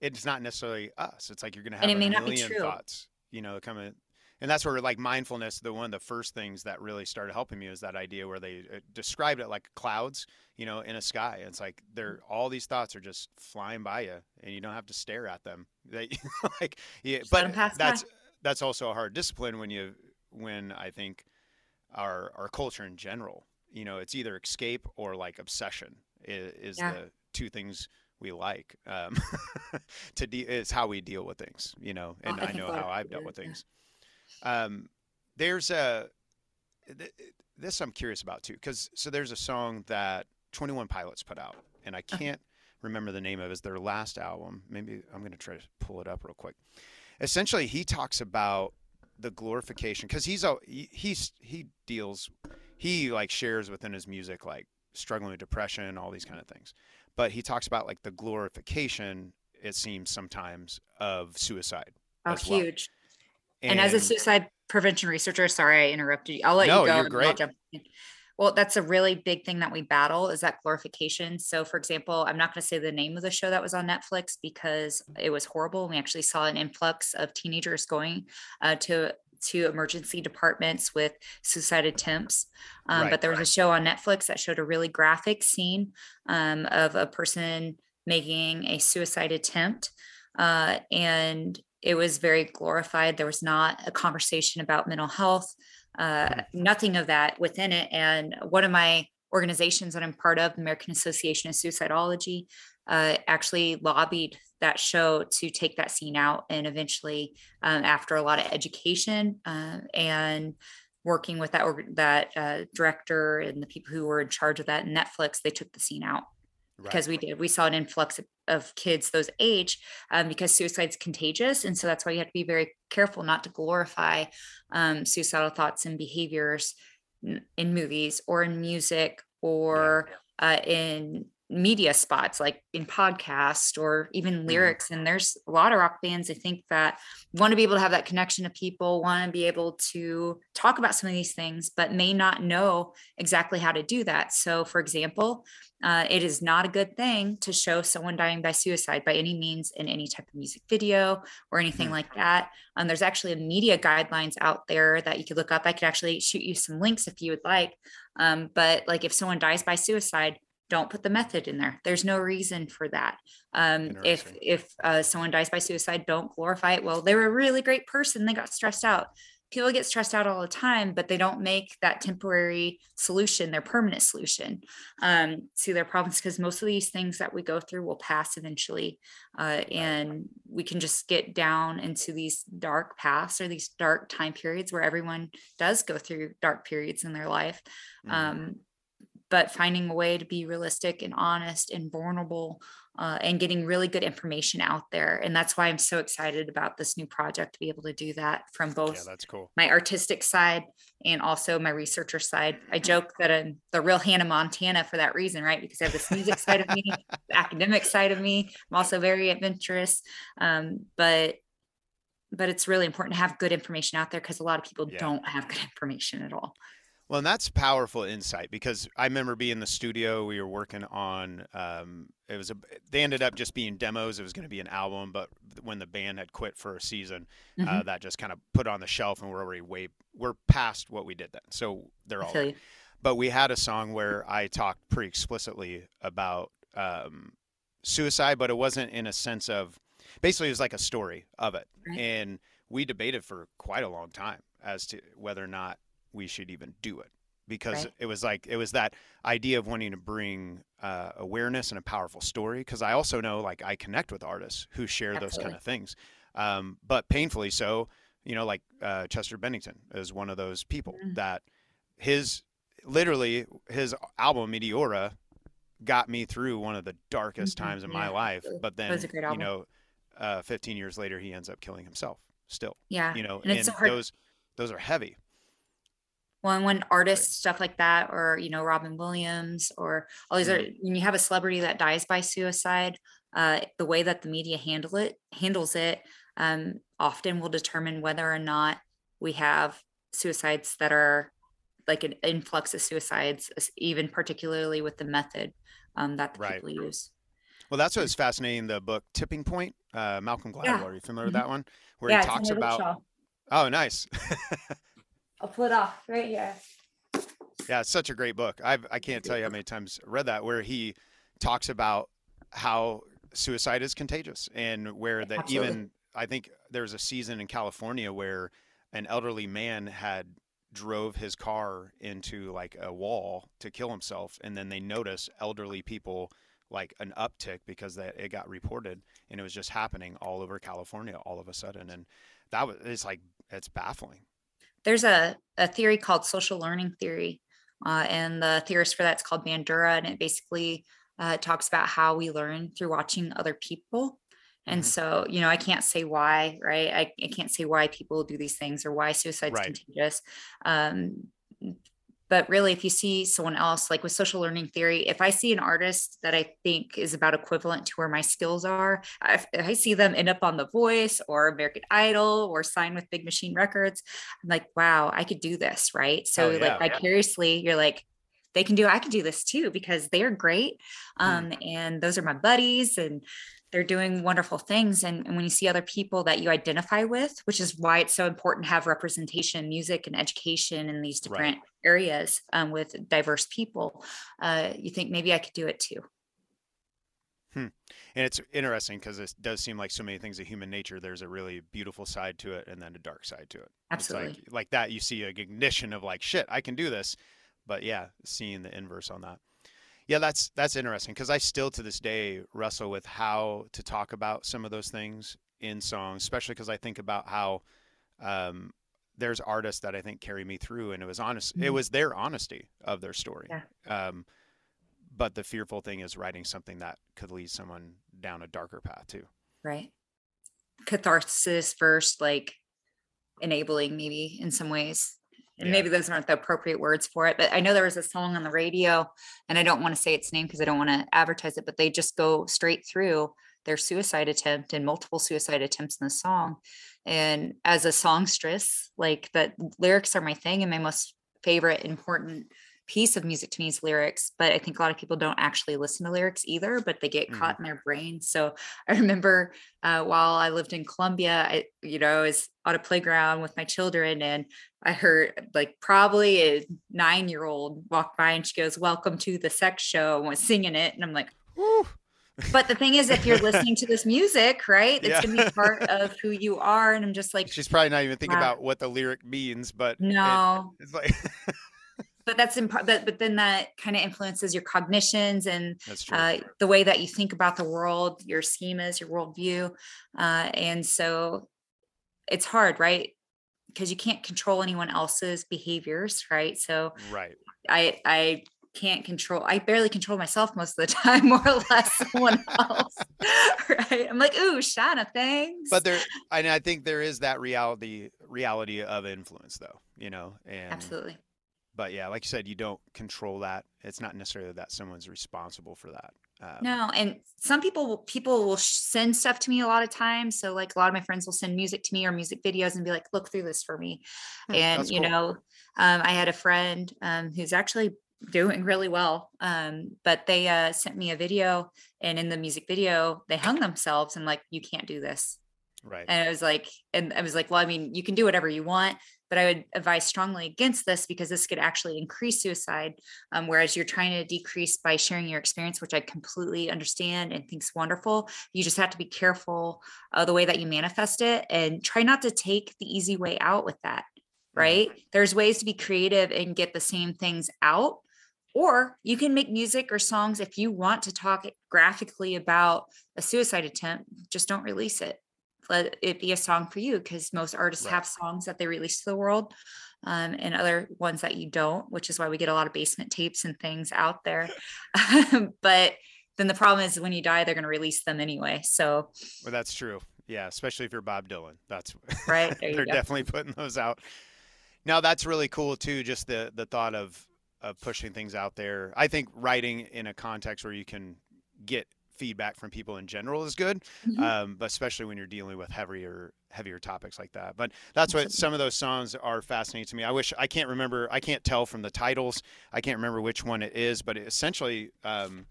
It's not necessarily us. It's like you're going to have and it a million thoughts, you know, coming. And that's where like mindfulness, the one of the first things that really started helping me was that idea where they uh, described it like clouds, you know, in a sky. It's like they're all these thoughts are just flying by you, and you don't have to stare at them. They [laughs] like, yeah, but that's. By that's also a hard discipline when you when I think our our culture in general, you know, it's either escape or like obsession is, is yeah. the two things we like. Um, [laughs] to de- it's how we deal with things, you know, and oh, I, I know how I've dealt with things. Um, there's a this I'm curious about too, because so there's a song that 21 Pilots put out, and I can't remember the name of it. It's their last album. Maybe I'm going to try to pull it up real quick. Essentially, he talks about the glorification because he's a he, he's he deals he like shares within his music like struggling with depression, all these kind of things. But he talks about like the glorification. It seems sometimes of suicide. Oh, huge. Well. And, and, as a suicide prevention researcher, sorry I interrupted you. I'll let no, you go. You're great. Well, that's a really big thing that we battle is that glorification. So, for example, I'm not going to say the name of the show that was on Netflix because it was horrible. We actually saw an influx of teenagers going uh, to to emergency departments with suicide attempts. Um, right, but there was right. a show on Netflix that showed a really graphic scene um, of a person making a suicide attempt. Uh, and it was very glorified. There was not a conversation about mental health, uh, nothing of that within it. And one of my organizations that I'm part of, the American Association of Suicidology, uh, actually lobbied that show to take that scene out. And eventually, um, after a lot of education uh, and working with that that uh, director and the people who were in charge of that Netflix, they took the scene out right. because we did. We saw an influx of, of kids those age um, because suicide's contagious, and so that's why you have to be very careful not to glorify um, suicidal thoughts and behaviors in movies or in music or yeah. uh, in media spots like in podcast or even mm-hmm. lyrics and there's a lot of rock bands i think that want to be able to have that connection to people want to be able to talk about some of these things but may not know exactly how to do that so for example uh, it is not a good thing to show someone dying by suicide by any means in any type of music video or anything mm-hmm. like that. Um, there's actually a media guidelines out there that you could look up. I could actually shoot you some links if you would like. Um, but like if someone dies by suicide, don't put the method in there. There's no reason for that. Um, if if uh, someone dies by suicide don't glorify it. Well they were a really great person. They got stressed out. People get stressed out all the time but they don't make that temporary solution their permanent solution. Um, to their problems because most of these things that we go through will pass eventually uh, and we can just get down into these dark paths or these dark time periods where everyone does go through dark periods in their life. Mm-hmm. um, but finding a way to be realistic and honest and vulnerable uh, and getting really good information out there. And that's why I'm so excited about this new project to be able to do that from both yeah, that's cool. my artistic side and also my researcher side. I joke that I'm the real Hannah Montana for that reason, right? Because I have this music side of me, [laughs] the academic side of me. I'm also very adventurous. Um, but but it's really important to have good information out there because a lot of people yeah. don't have good [laughs] information at all. Well, and that's powerful insight because I remember being in the studio. We were working on. Um, it was a. They ended up just being demos. It was going to be an album, but when the band had quit for a season, uh, mm-hmm. uh, that just kind of put on the shelf, and we're already way we're past what we did then. So they're all. But we had a song where I talked pretty explicitly about um, suicide, but it wasn't in a sense of. Basically, it was like a story of it, right. and we debated for quite a long time as to whether or not we should even do it because right. it was like it was that idea of wanting to bring uh, awareness and a powerful story because i also know like i connect with artists who share Absolutely. those kind of things um, but painfully so you know like uh, chester bennington is one of those people mm-hmm. that his literally his album meteora got me through one of the darkest mm-hmm. times in yeah. my life but then you know uh, 15 years later he ends up killing himself still yeah you know and, and so those those are heavy well, and when artists stuff like that, or you know, Robin Williams, or all these mm-hmm. are when you have a celebrity that dies by suicide, uh, the way that the media handle it handles it um, often will determine whether or not we have suicides that are like an influx of suicides, even particularly with the method um, that the right. people use. Well, that's what's fascinating. The book Tipping Point, uh, Malcolm Gladwell. Yeah. Are you familiar mm-hmm. with that one? Where yeah, he talks about. Oh, nice. [laughs] I'll pull it off right here. Yeah, it's such a great book. I've I can't tell you how many times I read that where he talks about how suicide is contagious and where that even I think there was a season in California where an elderly man had drove his car into like a wall to kill himself and then they noticed elderly people like an uptick because that it got reported and it was just happening all over California all of a sudden and that was it's like it's baffling there's a, a theory called social learning theory. Uh, and the theorist for that's called Bandura. And it basically uh, talks about how we learn through watching other people. And mm-hmm. so, you know, I can't say why, right? I, I, can't say why people do these things or why suicide's right. contagious. Um, but really if you see someone else like with social learning theory if i see an artist that i think is about equivalent to where my skills are if i see them end up on the voice or american idol or sign with big machine records i'm like wow i could do this right so oh, yeah, like vicariously yeah. you're like they can do i can do this too because they're great mm. um, mm. and those are my buddies and they're doing wonderful things. And, and, when you see other people that you identify with which is why it's so important to have representation in music and education in these different right. areas um, with diverse people uh, you think maybe i could do it too. Hmm. and it's interesting because it does seem like so many things of human nature. There's a really beautiful side to it and then a dark side to it. Absolutely like, like that you see a ignition of like shit i can do this. But yeah seeing the inverse on that yeah, that's that's interesting because I still to this day wrestle with how to talk about some of those things in songs, especially because I think about how um, there's artists that I think carry me through, and it was honest. Mm-hmm. It was their honesty of their story. Yeah. Um, but the fearful thing is writing something that could lead someone down a darker path too. Right. Catharsis first, like enabling maybe in some ways and yeah. maybe those aren't the appropriate words for it but i know there was a song on the radio and i don't want to say its name because i don't want to advertise it but they just go straight through their suicide attempt and multiple suicide attempts in the song and as a songstress like that lyrics are my thing and my most favorite important piece of music to me is lyrics, but I think a lot of people don't actually listen to lyrics either, but they get mm-hmm. caught in their brain. So [laughs] I remember uh, while I lived in Columbia, I, you know, I was on a playground with my children and I heard like probably a nine year old walk by and she goes, Welcome to the sex show and was singing it. And I'm like, Woo. But the thing is, if you're listening to this music, right, it's yeah. gonna be part of who you are. And I'm just like, she's probably not even thinking wow. about what the lyric means, but no, it, it's like [laughs] but that's important but, but then that kind of influences your cognitions and uh, the way that you think about the world your schemas your worldview uh, and so it's hard right? Because you can't control anyone else's behaviors right? So right. I i can't control i barely control myself most of the [laughs] time more or less someone else [laughs] right? I'm like ooh shana thanks. But there and i think there is that reality reality of influence though you know and absolutely but yeah, like you said, you don't control that. It's not necessarily that someone's responsible for that. Um, no, and some people people will send stuff to me a lot of times. So like a lot of my friends will send music to me or music videos and be like, "Look through this for me." Hmm, and you cool. know, um, I had a friend um, who's actually doing really well, um, but they uh, sent me a video, and in the music video, they hung themselves and like, "You can't do this." Right. And I was like, and I was like, well, I mean, you can do whatever you want, but I would advise strongly against this because this could actually increase suicide. Um, whereas you're trying to decrease by sharing your experience, which I completely understand and think's wonderful. You just have to be careful uh, the way that you manifest it and try not to take the easy way out with that. Mm-hmm. Right. There's ways to be creative and get the same things out. Or you can make music or songs if you want to talk graphically about a suicide attempt, just don't release it let it be a song for you because most artists right. have songs that they release to the world um, and other ones that you don't which is why we get a lot of basement tapes and things out there. [laughs] [laughs] But then the problem is when you die they're going to release them anyway so well that's true. Yeah especially if you're bob dylan. That's [laughs] right they're definitely putting those out. Now that's really cool too just the the thought of of pushing things out there. I think writing in a context where you can get feedback from people in general is good, mm-hmm. um, but especially when you're dealing with heavier heavier topics like that. But that's what some of those songs are fascinating to me. I wish I can't remember. I can't tell from the titles. I can't remember which one it is, but it essentially, um,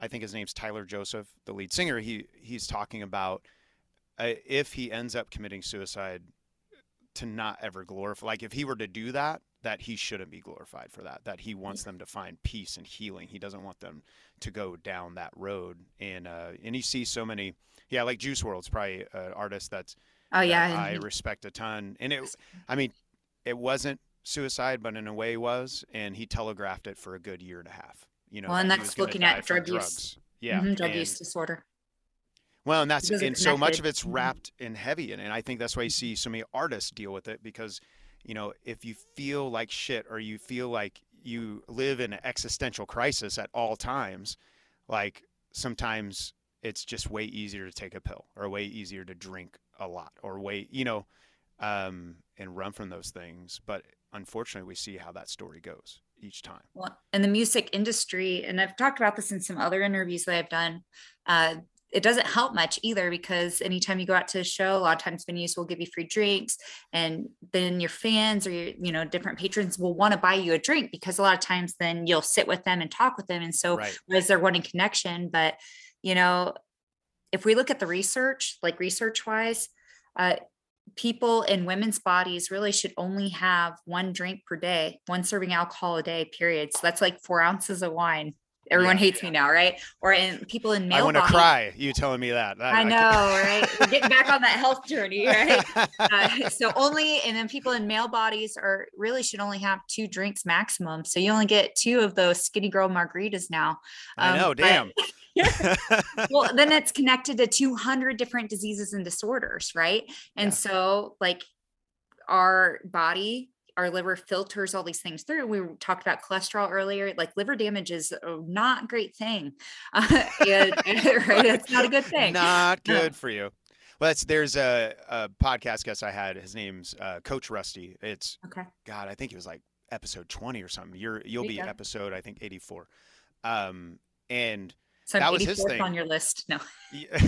I think his name's Tyler Joseph, the lead singer. He he's talking about uh, if he ends up committing suicide, to not ever glorify. Like if he were to do that, that he shouldn't be glorified for that. That he wants them to find peace and healing. He doesn't want them to go down that road. And uh, and you see so many, yeah, like Juice WRLD's probably an artist that's oh yeah, that I respect a ton. And it, I mean, it wasn't suicide, but in a way was, and he telegraphed it for a good year and a half. You know, well, and that's looking at drug use, drugs. yeah, mm-hmm, drug and, use disorder. Well, and that's and so much of it's mm-hmm. wrapped in heavy, and, and I think that's why you see so many artists deal with it because you know, if you feel like shit or you feel like you live in an existential crisis at all times, like sometimes it's just way easier to take a pill or way easier to drink a lot or way, you know, um, and run from those things. But unfortunately, we see how that story goes each time. Well, in the music industry, and I've talked about this in some other interviews that I've done, uh, it doesn't help much either because anytime you go out to a show, a lot of times venues will give you free drinks, and then your fans or your you know different patrons will want to buy you a drink because a lot of times then you'll sit with them and talk with them, and so Right. as they're wanting connection, but you know if we look at the research, like research wise, uh, people in women's bodies really should only have one drink per day, one serving alcohol a day, period. So that's like four ounces of wine. Everyone Yeah. hates me now, right? Or in people in male bodies. I want to cry. You telling me that? That- I know, can't- right? We're getting back on that health journey, [laughs] right? Uh, so only, and then people in male bodies are really should only have two drinks maximum. So you only get two of those skinny girl margaritas now. I Um, know. but- Damn. [laughs] [laughs] well then it's connected to 200 different diseases and disorders right and Yeah. so like our body our liver filters all these things through we talked about cholesterol earlier like liver damage is a not great thing uh, [laughs] and- [laughs] right it's not a good thing Not No. good for you. Well, that's there's a, a podcast guest I had. His name's uh, Coach Rusty. It's okay God, I think it was like episode 20 or something. You're you'll be go. episode I think 84. Um, and so That i'm was his thing. on your list no y- [laughs]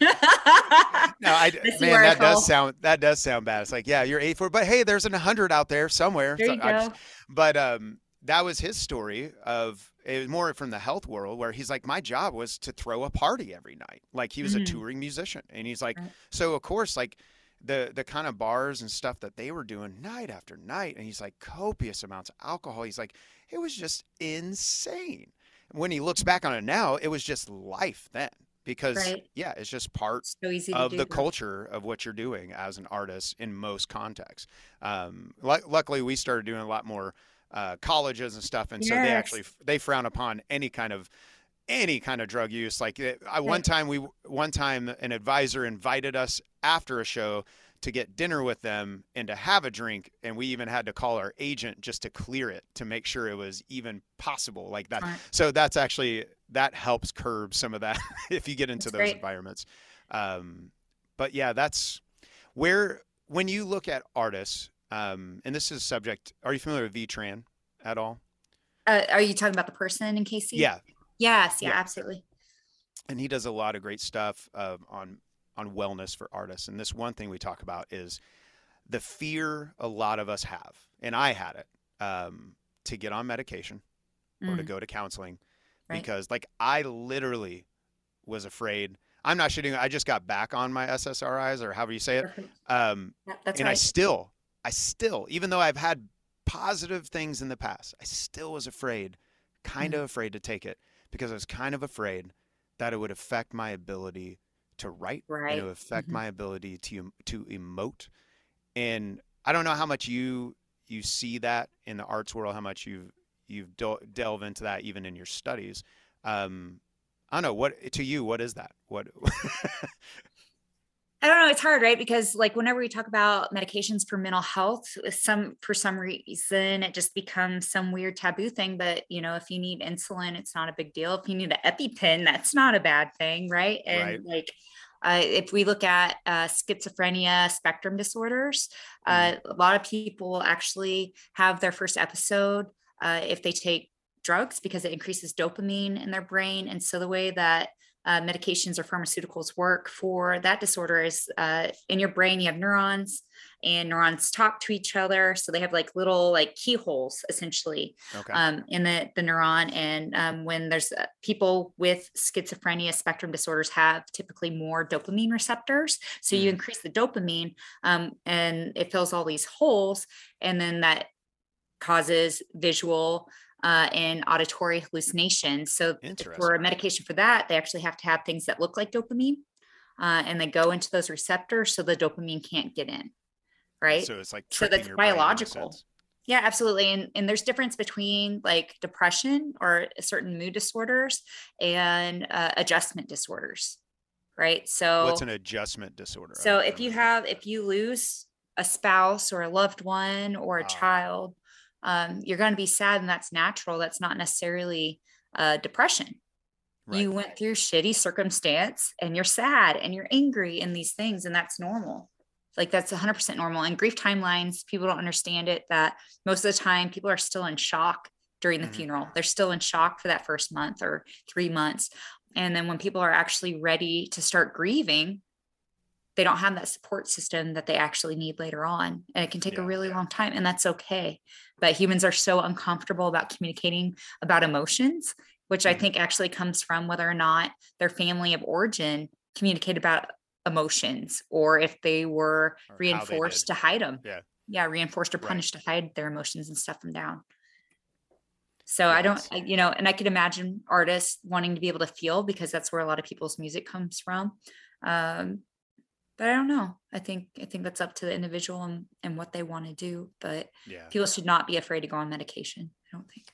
no, I [laughs] man, that does sound that does sound bad. It's like yeah, you're 84, but hey, there's an 100 out there somewhere. there So you go just- but um, that was his story of it was more from the health world where he's like, my job was to throw a party every night. Like he was Mhm. a touring musician, and he's like, Right. so of course, like the the kind of bars and stuff that they were doing night after night, and he's like copious amounts of alcohol. He's like, it was just insane. When he looks back on it now, it was just life then because Right. yeah, it's just part so easy of the that. culture of what you're doing as an artist in most contexts. Um, lu- luckily, we started doing a lot more uh, colleges and stuff, and so they Yes. actually they frown upon any kind of any kind of drug use. Like eh, I, one time, we one time an advisor invited us after a show to get dinner with them and to have a drink, and we even had to call our agent just to clear it to make sure it was even possible like that. Right. So that's actually that helps curb some of that [laughs] if you get into That's those great. environments. Um, but yeah, that's where when you look at artists, um, and this is a subject. Are you familiar with Vi Tran at all? uh, are you talking about the person in Casey? Yeah, yes yeah, Yeah. absolutely and he does a lot of great stuff um, on on wellness for artists. And this one thing we talk about is the fear a lot of us have, and I had it um, to get on medication or to Mm, go to counseling Right. because like I literally was afraid. I'm not shooting. I just got back on my SSRIs or however you say it. Um, and I still, I still, even though I've had positive things in the past, I still was afraid, kind Mm. of afraid to take it because I was kind of afraid that it would affect my ability to write and Right. it would affect Mhm. my ability to to emote. And I don't know how much you you see that in the arts world, how much you've you've del- delve into that even in your studies. Um, I don't know what to you. What is that? What? [laughs] [laughs] I don't know. It's hard, right? Because like whenever we talk about medications for mental health, uh, some for some reason it just becomes some weird taboo thing. But you know, if you need insulin, it's not a big deal. If you need an EpiPen, that's not a bad thing, right? And Right. like uh, if we look at uh, schizophrenia spectrum disorders, uh, a lot of people actually have their first episode uh, if they take drugs because it increases dopamine in their brain. And so the way that uh, medications or pharmaceuticals work for that disorder is uh, in your brain you have neurons and neurons talk to each other so they have like little like keyholes essentially okay. um, in the, the neuron and um, when there's uh, people with schizophrenia spectrum disorders have typically more dopamine receptors so you Mhm. increase the dopamine um, and it fills all these holes and then that causes visual uh, and auditory hallucinations. So for a medication for that, they actually have to have things that look like dopamine, uh, and they go into those receptors so the dopamine can't get in. Right. So it's like So that's your brain in a biological. Yeah, absolutely. And and there's difference between like depression or certain mood disorders and uh, adjustment disorders. Right. So What's an adjustment disorder? So if you have if you lose a spouse or a loved one or a Wow. child, um, you're going to be sad and that's natural. That's not necessarily uh, depression. Right. You went through shitty circumstance and you're sad and you're angry in these things, and that's normal. Like that's 100% normal. And grief timelines, people don't understand it that most of the time people are still in shock during the Mhm. funeral. They're still in shock for that first month or three months. And then when people are actually ready to start grieving, they don't have that support system that they actually need later on. And it can take Yeah. a really long time, and that's okay. But humans are so uncomfortable about communicating about emotions, which I Mhm. think actually comes from whether or not their family of origin communicate about emotions or if they were Or how they reinforced to hide them. Yeah. Yeah, reinforced or Right. punished to hide their emotions and stuff them down. So I don't, I, you know, and I could imagine artists wanting to be able to feel because that's where a lot of people's music comes from. Um, but I don't know. I think I think that's up to the individual and, and what they want to do. But Yeah. people should not be afraid to go on medication. I don't think.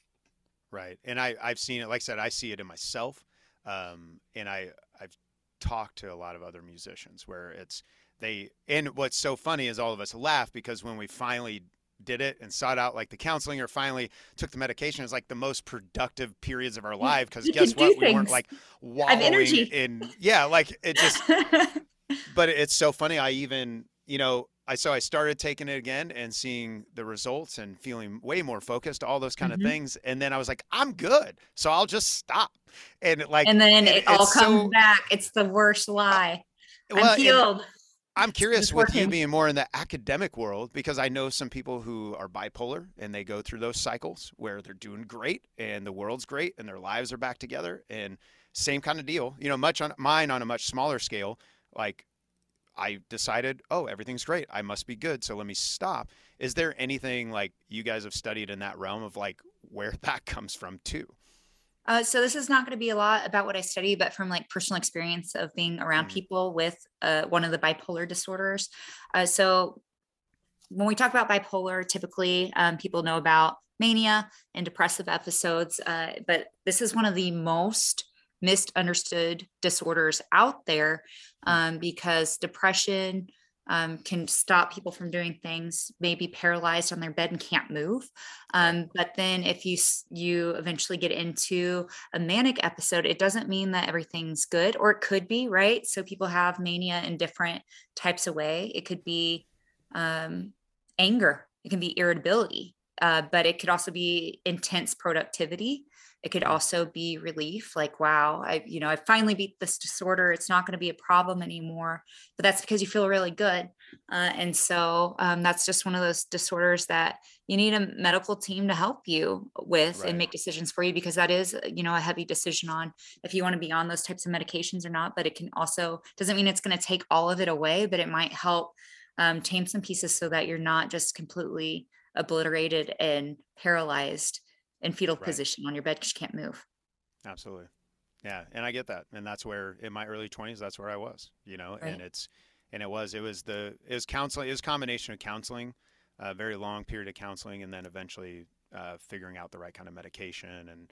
Right. And I, I've seen it, like I said, I see it in myself. Um, and I, I've talked to a lot of other musicians where it's they, and what's so funny is all of us laugh because when we finally did it and sought out like the counseling or finally took the medication, it's like the most productive periods of our life. Cause guess what? We weren't things. like wallowing energy. in, yeah, like it just, [laughs] but it's so funny. I even, you know, I so I started taking it again and seeing the results and feeling way more focused, all those kind Mhm. of things. And then I was like, I'm good, so I'll just stop. And it, like, and then it- it, all comes so- back. It's the worst lie. well, I'm healed. I'm curious with you being more in the academic world because I know some people who are bipolar and they go through those cycles where they're doing great and the world's great and their lives are back together and same kind of deal. You know, much on mine on a much smaller scale. Like I decided, oh, everything's great. I must be good. So let me stop. Is there anything like you guys have studied in that realm of like where [laughs] that comes from too? Uh, so this is not going to be a lot about what I study, but from like personal experience of being around Mhm. people with uh, one of the bipolar disorders. Uh, so when we talk about bipolar, typically um, people know about mania and depressive episodes, uh, but this is one of the most misunderstood disorders out there um, because depression um, can stop people from doing things, maybe paralyzed on their bed and can't move. Um, but then if you you eventually get into a manic episode, it doesn't mean that everything's good, or it could be right. So people have mania in different types of way. It could be um, anger, it can be irritability, uh, but it could also be intense productivity. It could also be relief, like wow, I you know I finally beat this disorder. It's not going to be a problem anymore. But that's because you feel really good, uh, and so um, that's just one of those disorders that you need a medical team to help you with Right. and make decisions for you because that is you know a heavy decision on if you want to be on those types of medications or not. But it can also doesn't mean it's going to take all of it away, but it might help um, tame some pieces so that you're not just completely obliterated and paralyzed in fetal Right. position on your bed because you can't move. Absolutely. Yeah, and I get that. And that's where in my early 20s that's where I was, you know, and it's and it was it was the it was counseling, it was a combination of counseling, a very long period of counseling and then eventually uh, figuring out the right kind of medication and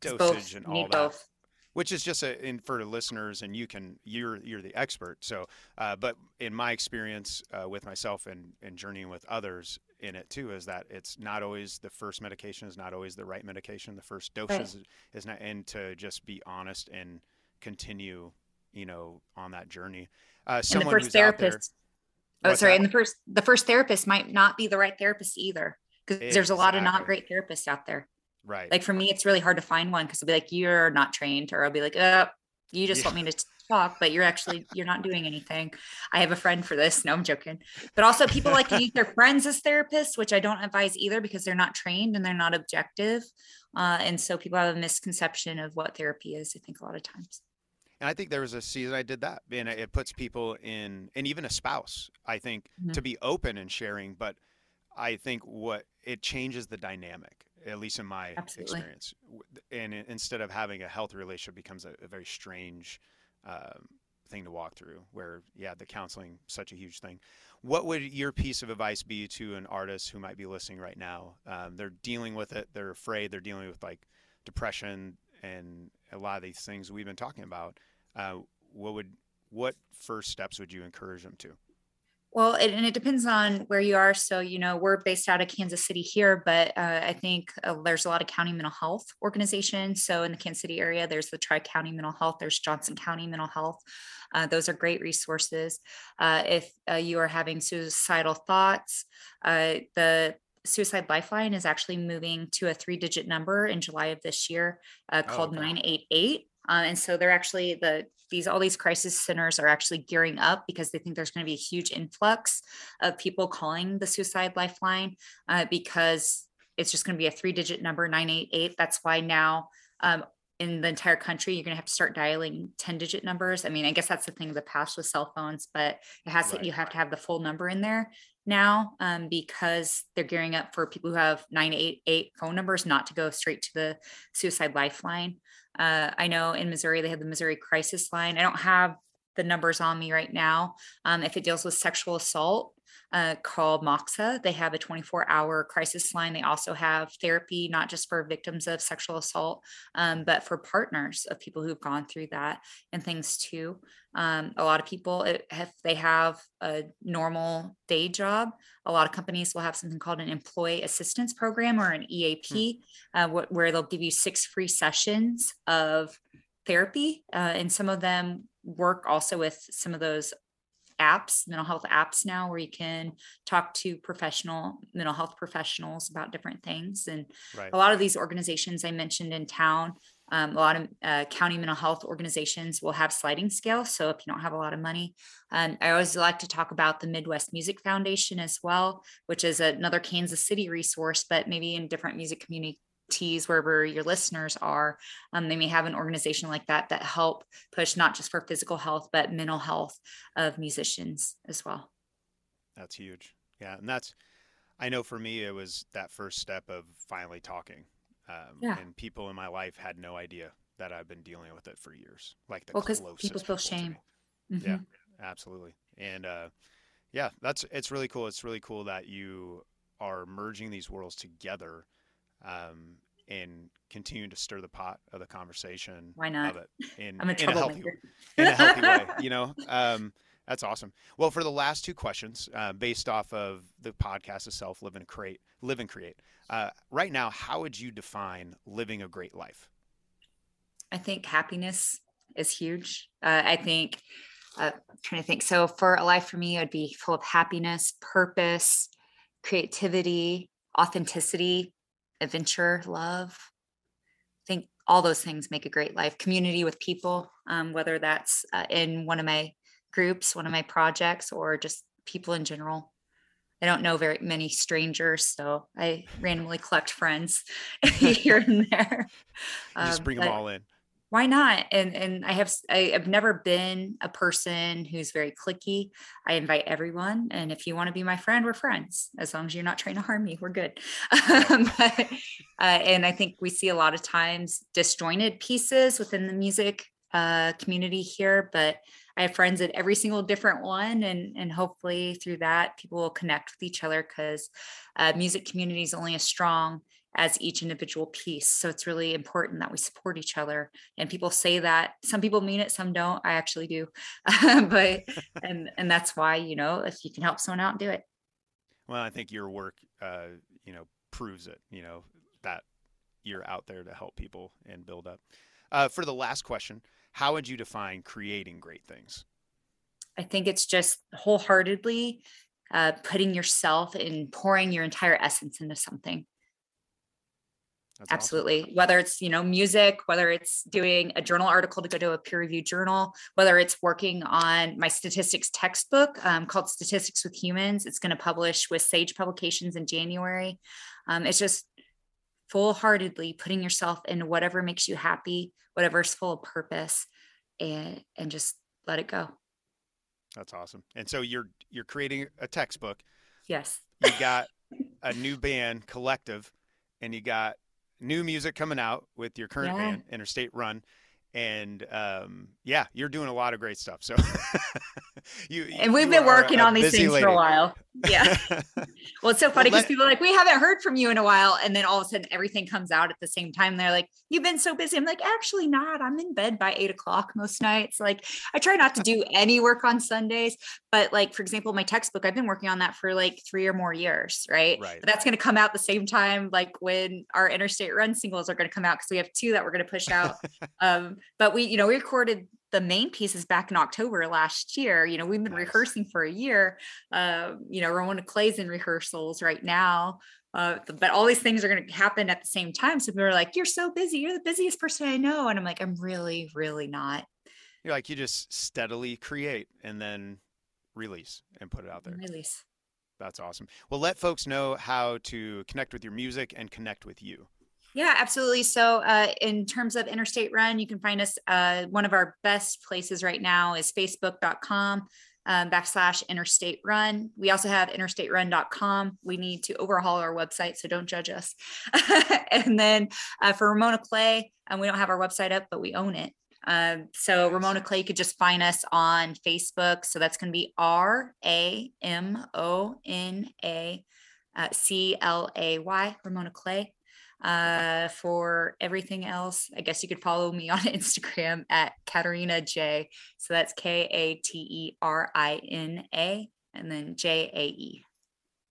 dosage both and all that. both. Which is just a in for the listeners and you can you're you're the expert. So uh, but in my experience uh, with myself and and journeying with others in it too is that it's not always the first medication is not always the right medication. The first dose Right. is is not and to just be honest and continue you know on that journey uh And the first who's out there therapist. Oh, sorry. that? And the first the first therapist might not be the right therapist either. Because there's a lot of not great therapists out there. right Like for me, it's really hard to find one because I'll be like, you're not trained, or I'll be like, uh, you just Yeah. want me to talk, but you're actually you're not doing anything. I have a friend for this. No, I'm joking. But also people like to use their [laughs] friends as therapists, which I don't advise either because they're not trained and they're not objective. Uh, and so people have a misconception of what therapy is, I think, a lot of times. and i think there was a season i did that and it puts people in and even a spouse i think Mhm. to be open and sharing but i think what it changes the dynamic at least in my Absolutely. experience and instead of having a healthy relationship becomes a, a very strange um, thing to walk through where yeah the counseling such a huge thing. What would your piece of advice be to an artist who might be listening right now? Um, they're dealing with it. They're afraid. They're dealing with like depression and a lot of these things we've been talking about. Uh, what would what first steps would you encourage them to Well, it, and it depends on where you are. So, you know, we're based out of Kansas City here, but uh, I think uh, there's a lot of county mental health organizations. So, in the Kansas City area, there's the Tri County Mental Health, there's Johnson County Mental Health. Uh, those are great resources. Uh, if uh, you are having suicidal thoughts, uh, the Suicide Lifeline is actually moving to a three digit number in July of this year called oh, okay. 988. And so they're actually the these all these crisis centers are actually gearing up because they think there's going to be a huge influx of people calling the suicide lifeline uh, because it's just going to be a three digit number 988 that's why now um, in the entire country you're going to have to start dialing 10 digit numbers. I mean i guess that's the thing of the past with cell phones but it has right. to you have to have the full number in there now um, because they're gearing up for people who have 988 phone numbers not to go straight to the suicide lifeline uh, I know in Missouri, they have the Missouri Crisis Line. I don't have the numbers on me right now. Um, if it deals with sexual assault, uh, called MOCSA. They have a 24 hour crisis line. They also have therapy, not just for victims of sexual assault, um, but for partners of people who've gone through that and things too. Um, a lot of people, if they have a normal day job, a lot of companies will have something called an employee assistance program or an EAP, hmm. uh, wh- where they'll give you six free sessions of therapy. Uh, and some of them work also with some of those apps, mental health apps now, where you can talk to professional mental health professionals about different things. And right. a lot of these organizations I mentioned in town, um, a lot of uh, county mental health organizations will have sliding scale. So if you don't have a lot of money, um, I always like to talk about the Midwest Music Foundation as well, which is another Kansas City resource, but maybe in different music community tease wherever your listeners are. Um, they may have an organization like that that help push not just for physical health but mental health of musicians as well. That's huge. Yeah and that's i know for me it was that first step of finally talking um, yeah. and people in my life had no idea that i've been dealing with it for years like the well because people feel shame. mm-hmm. yeah absolutely. And uh, yeah that's it's really cool. It's really cool that you are merging these worlds together um, and continue to stir the pot of the conversation. Why not? Of it in, [laughs] I'm a, in a healthy, [laughs] in a healthy way, [laughs] you know? Um, that's awesome. Well, for the last two questions, uh, based off of the podcast itself, live and create, live and create. Uh, right now, how would you define living a great life? I think happiness is huge. Uh, I think, uh, trying to think. So for a life for me, it would be full of happiness, purpose, creativity, authenticity, adventure, love. I think all those things make a great life. Community with people, um, whether that's uh, in one of my groups, one of my projects, or just people in general. I don't know very many strangers, so I randomly collect friends [laughs] here and there. Um, just bring them all in why not? And and i have I, have never been a person who's very clicky i invite everyone and if you want to be my friend we're friends as long as you're not trying to harm me we're good. [laughs] But, uh, and i think we see a lot of times disjointed pieces within the music uh, community here but i have friends at every single different one and and hopefully through that people will connect with each other because uh, music community is only as strong as each individual piece. So it's really important that we support each other. And people say that some people mean it, some don't. I actually do. [laughs] but [laughs] and and that's why, you know, if you can help someone out, do it. Well, I think your work uh, you know, proves it, you know, that you're out there to help people and build up. Uh, for the last question, how would you define creating great things? I think it's just wholeheartedly uh, putting yourself and pouring your entire essence into something. That's Absolutely. Awesome. Whether it's, you know, music, whether it's doing a journal article to go to a peer reviewed journal, whether it's working on my statistics textbook um, called Statistics with Humans, it's going to publish with Sage Publications in January. Um, it's just full heartedly putting yourself in whatever makes you happy, whatever's full of purpose, and, and just let it go. That's awesome. And so you're you're creating a textbook. Yes. You got [laughs] a new band collective and you got new music coming out with your current yeah. band, Interstate Run. And um, yeah, you're doing a lot of great stuff. So [laughs] you, and we've you been working on these things lady. for a while. Yeah. [laughs] Well, it's so funny because let- people are like, we haven't heard from you in a while. And then all of a sudden everything comes out at the same time. They're like, you've been so busy. I'm like, actually not. I'm in bed by eight o'clock most nights. Like I try not to do [laughs] any work on Sundays, but like, for example, my textbook, I've been working on that for like three or more years. Right. Right. But that's going to come out the same time, like when our interstate run singles are going to come out. Cause we have two that we're going to push out. [laughs] um, but we, you know, we recorded the main pieces back in October last year. You know, we've been Nice. rehearsing for a year. Uh, you know, Ramona Clay's in rehearsals right now. Uh, but all these things are going to happen at the same time. So people are like, "You're so busy. You're the busiest person I know," and I'm like, "I'm really, really not." You're like you just steadily create and then release and put it out there. Release. That's awesome. Well, let folks know how to connect with your music and connect with you. Yeah, absolutely. So, uh, in terms of Interstate Run, you can find us. Uh, one of our best places right now is facebook.com um, backslash interstate run. We also have interstaterun.com. We need to overhaul our website, so don't judge us. [laughs] and then uh, for Ramona Clay, and we don't have our website up, but we own it. Um, so Ramona Clay you could just find us on Facebook. So that's going to be R A M O N A uh, C L A Y, Ramona Clay. Uh, for everything else, I guess you could follow me [laughs] on Instagram at Katerina Jae. So that's K A T E R I N A and then J A E.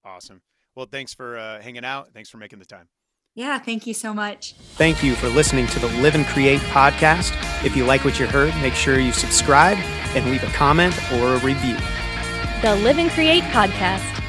Awesome. Well, thanks for uh, hanging out. Thanks for making the time. Yeah, thank you so much. Thank you for listening to the Live and Create podcast. If you like what you heard, make sure you subscribe and leave a comment or a review. The Live and Create Podcast.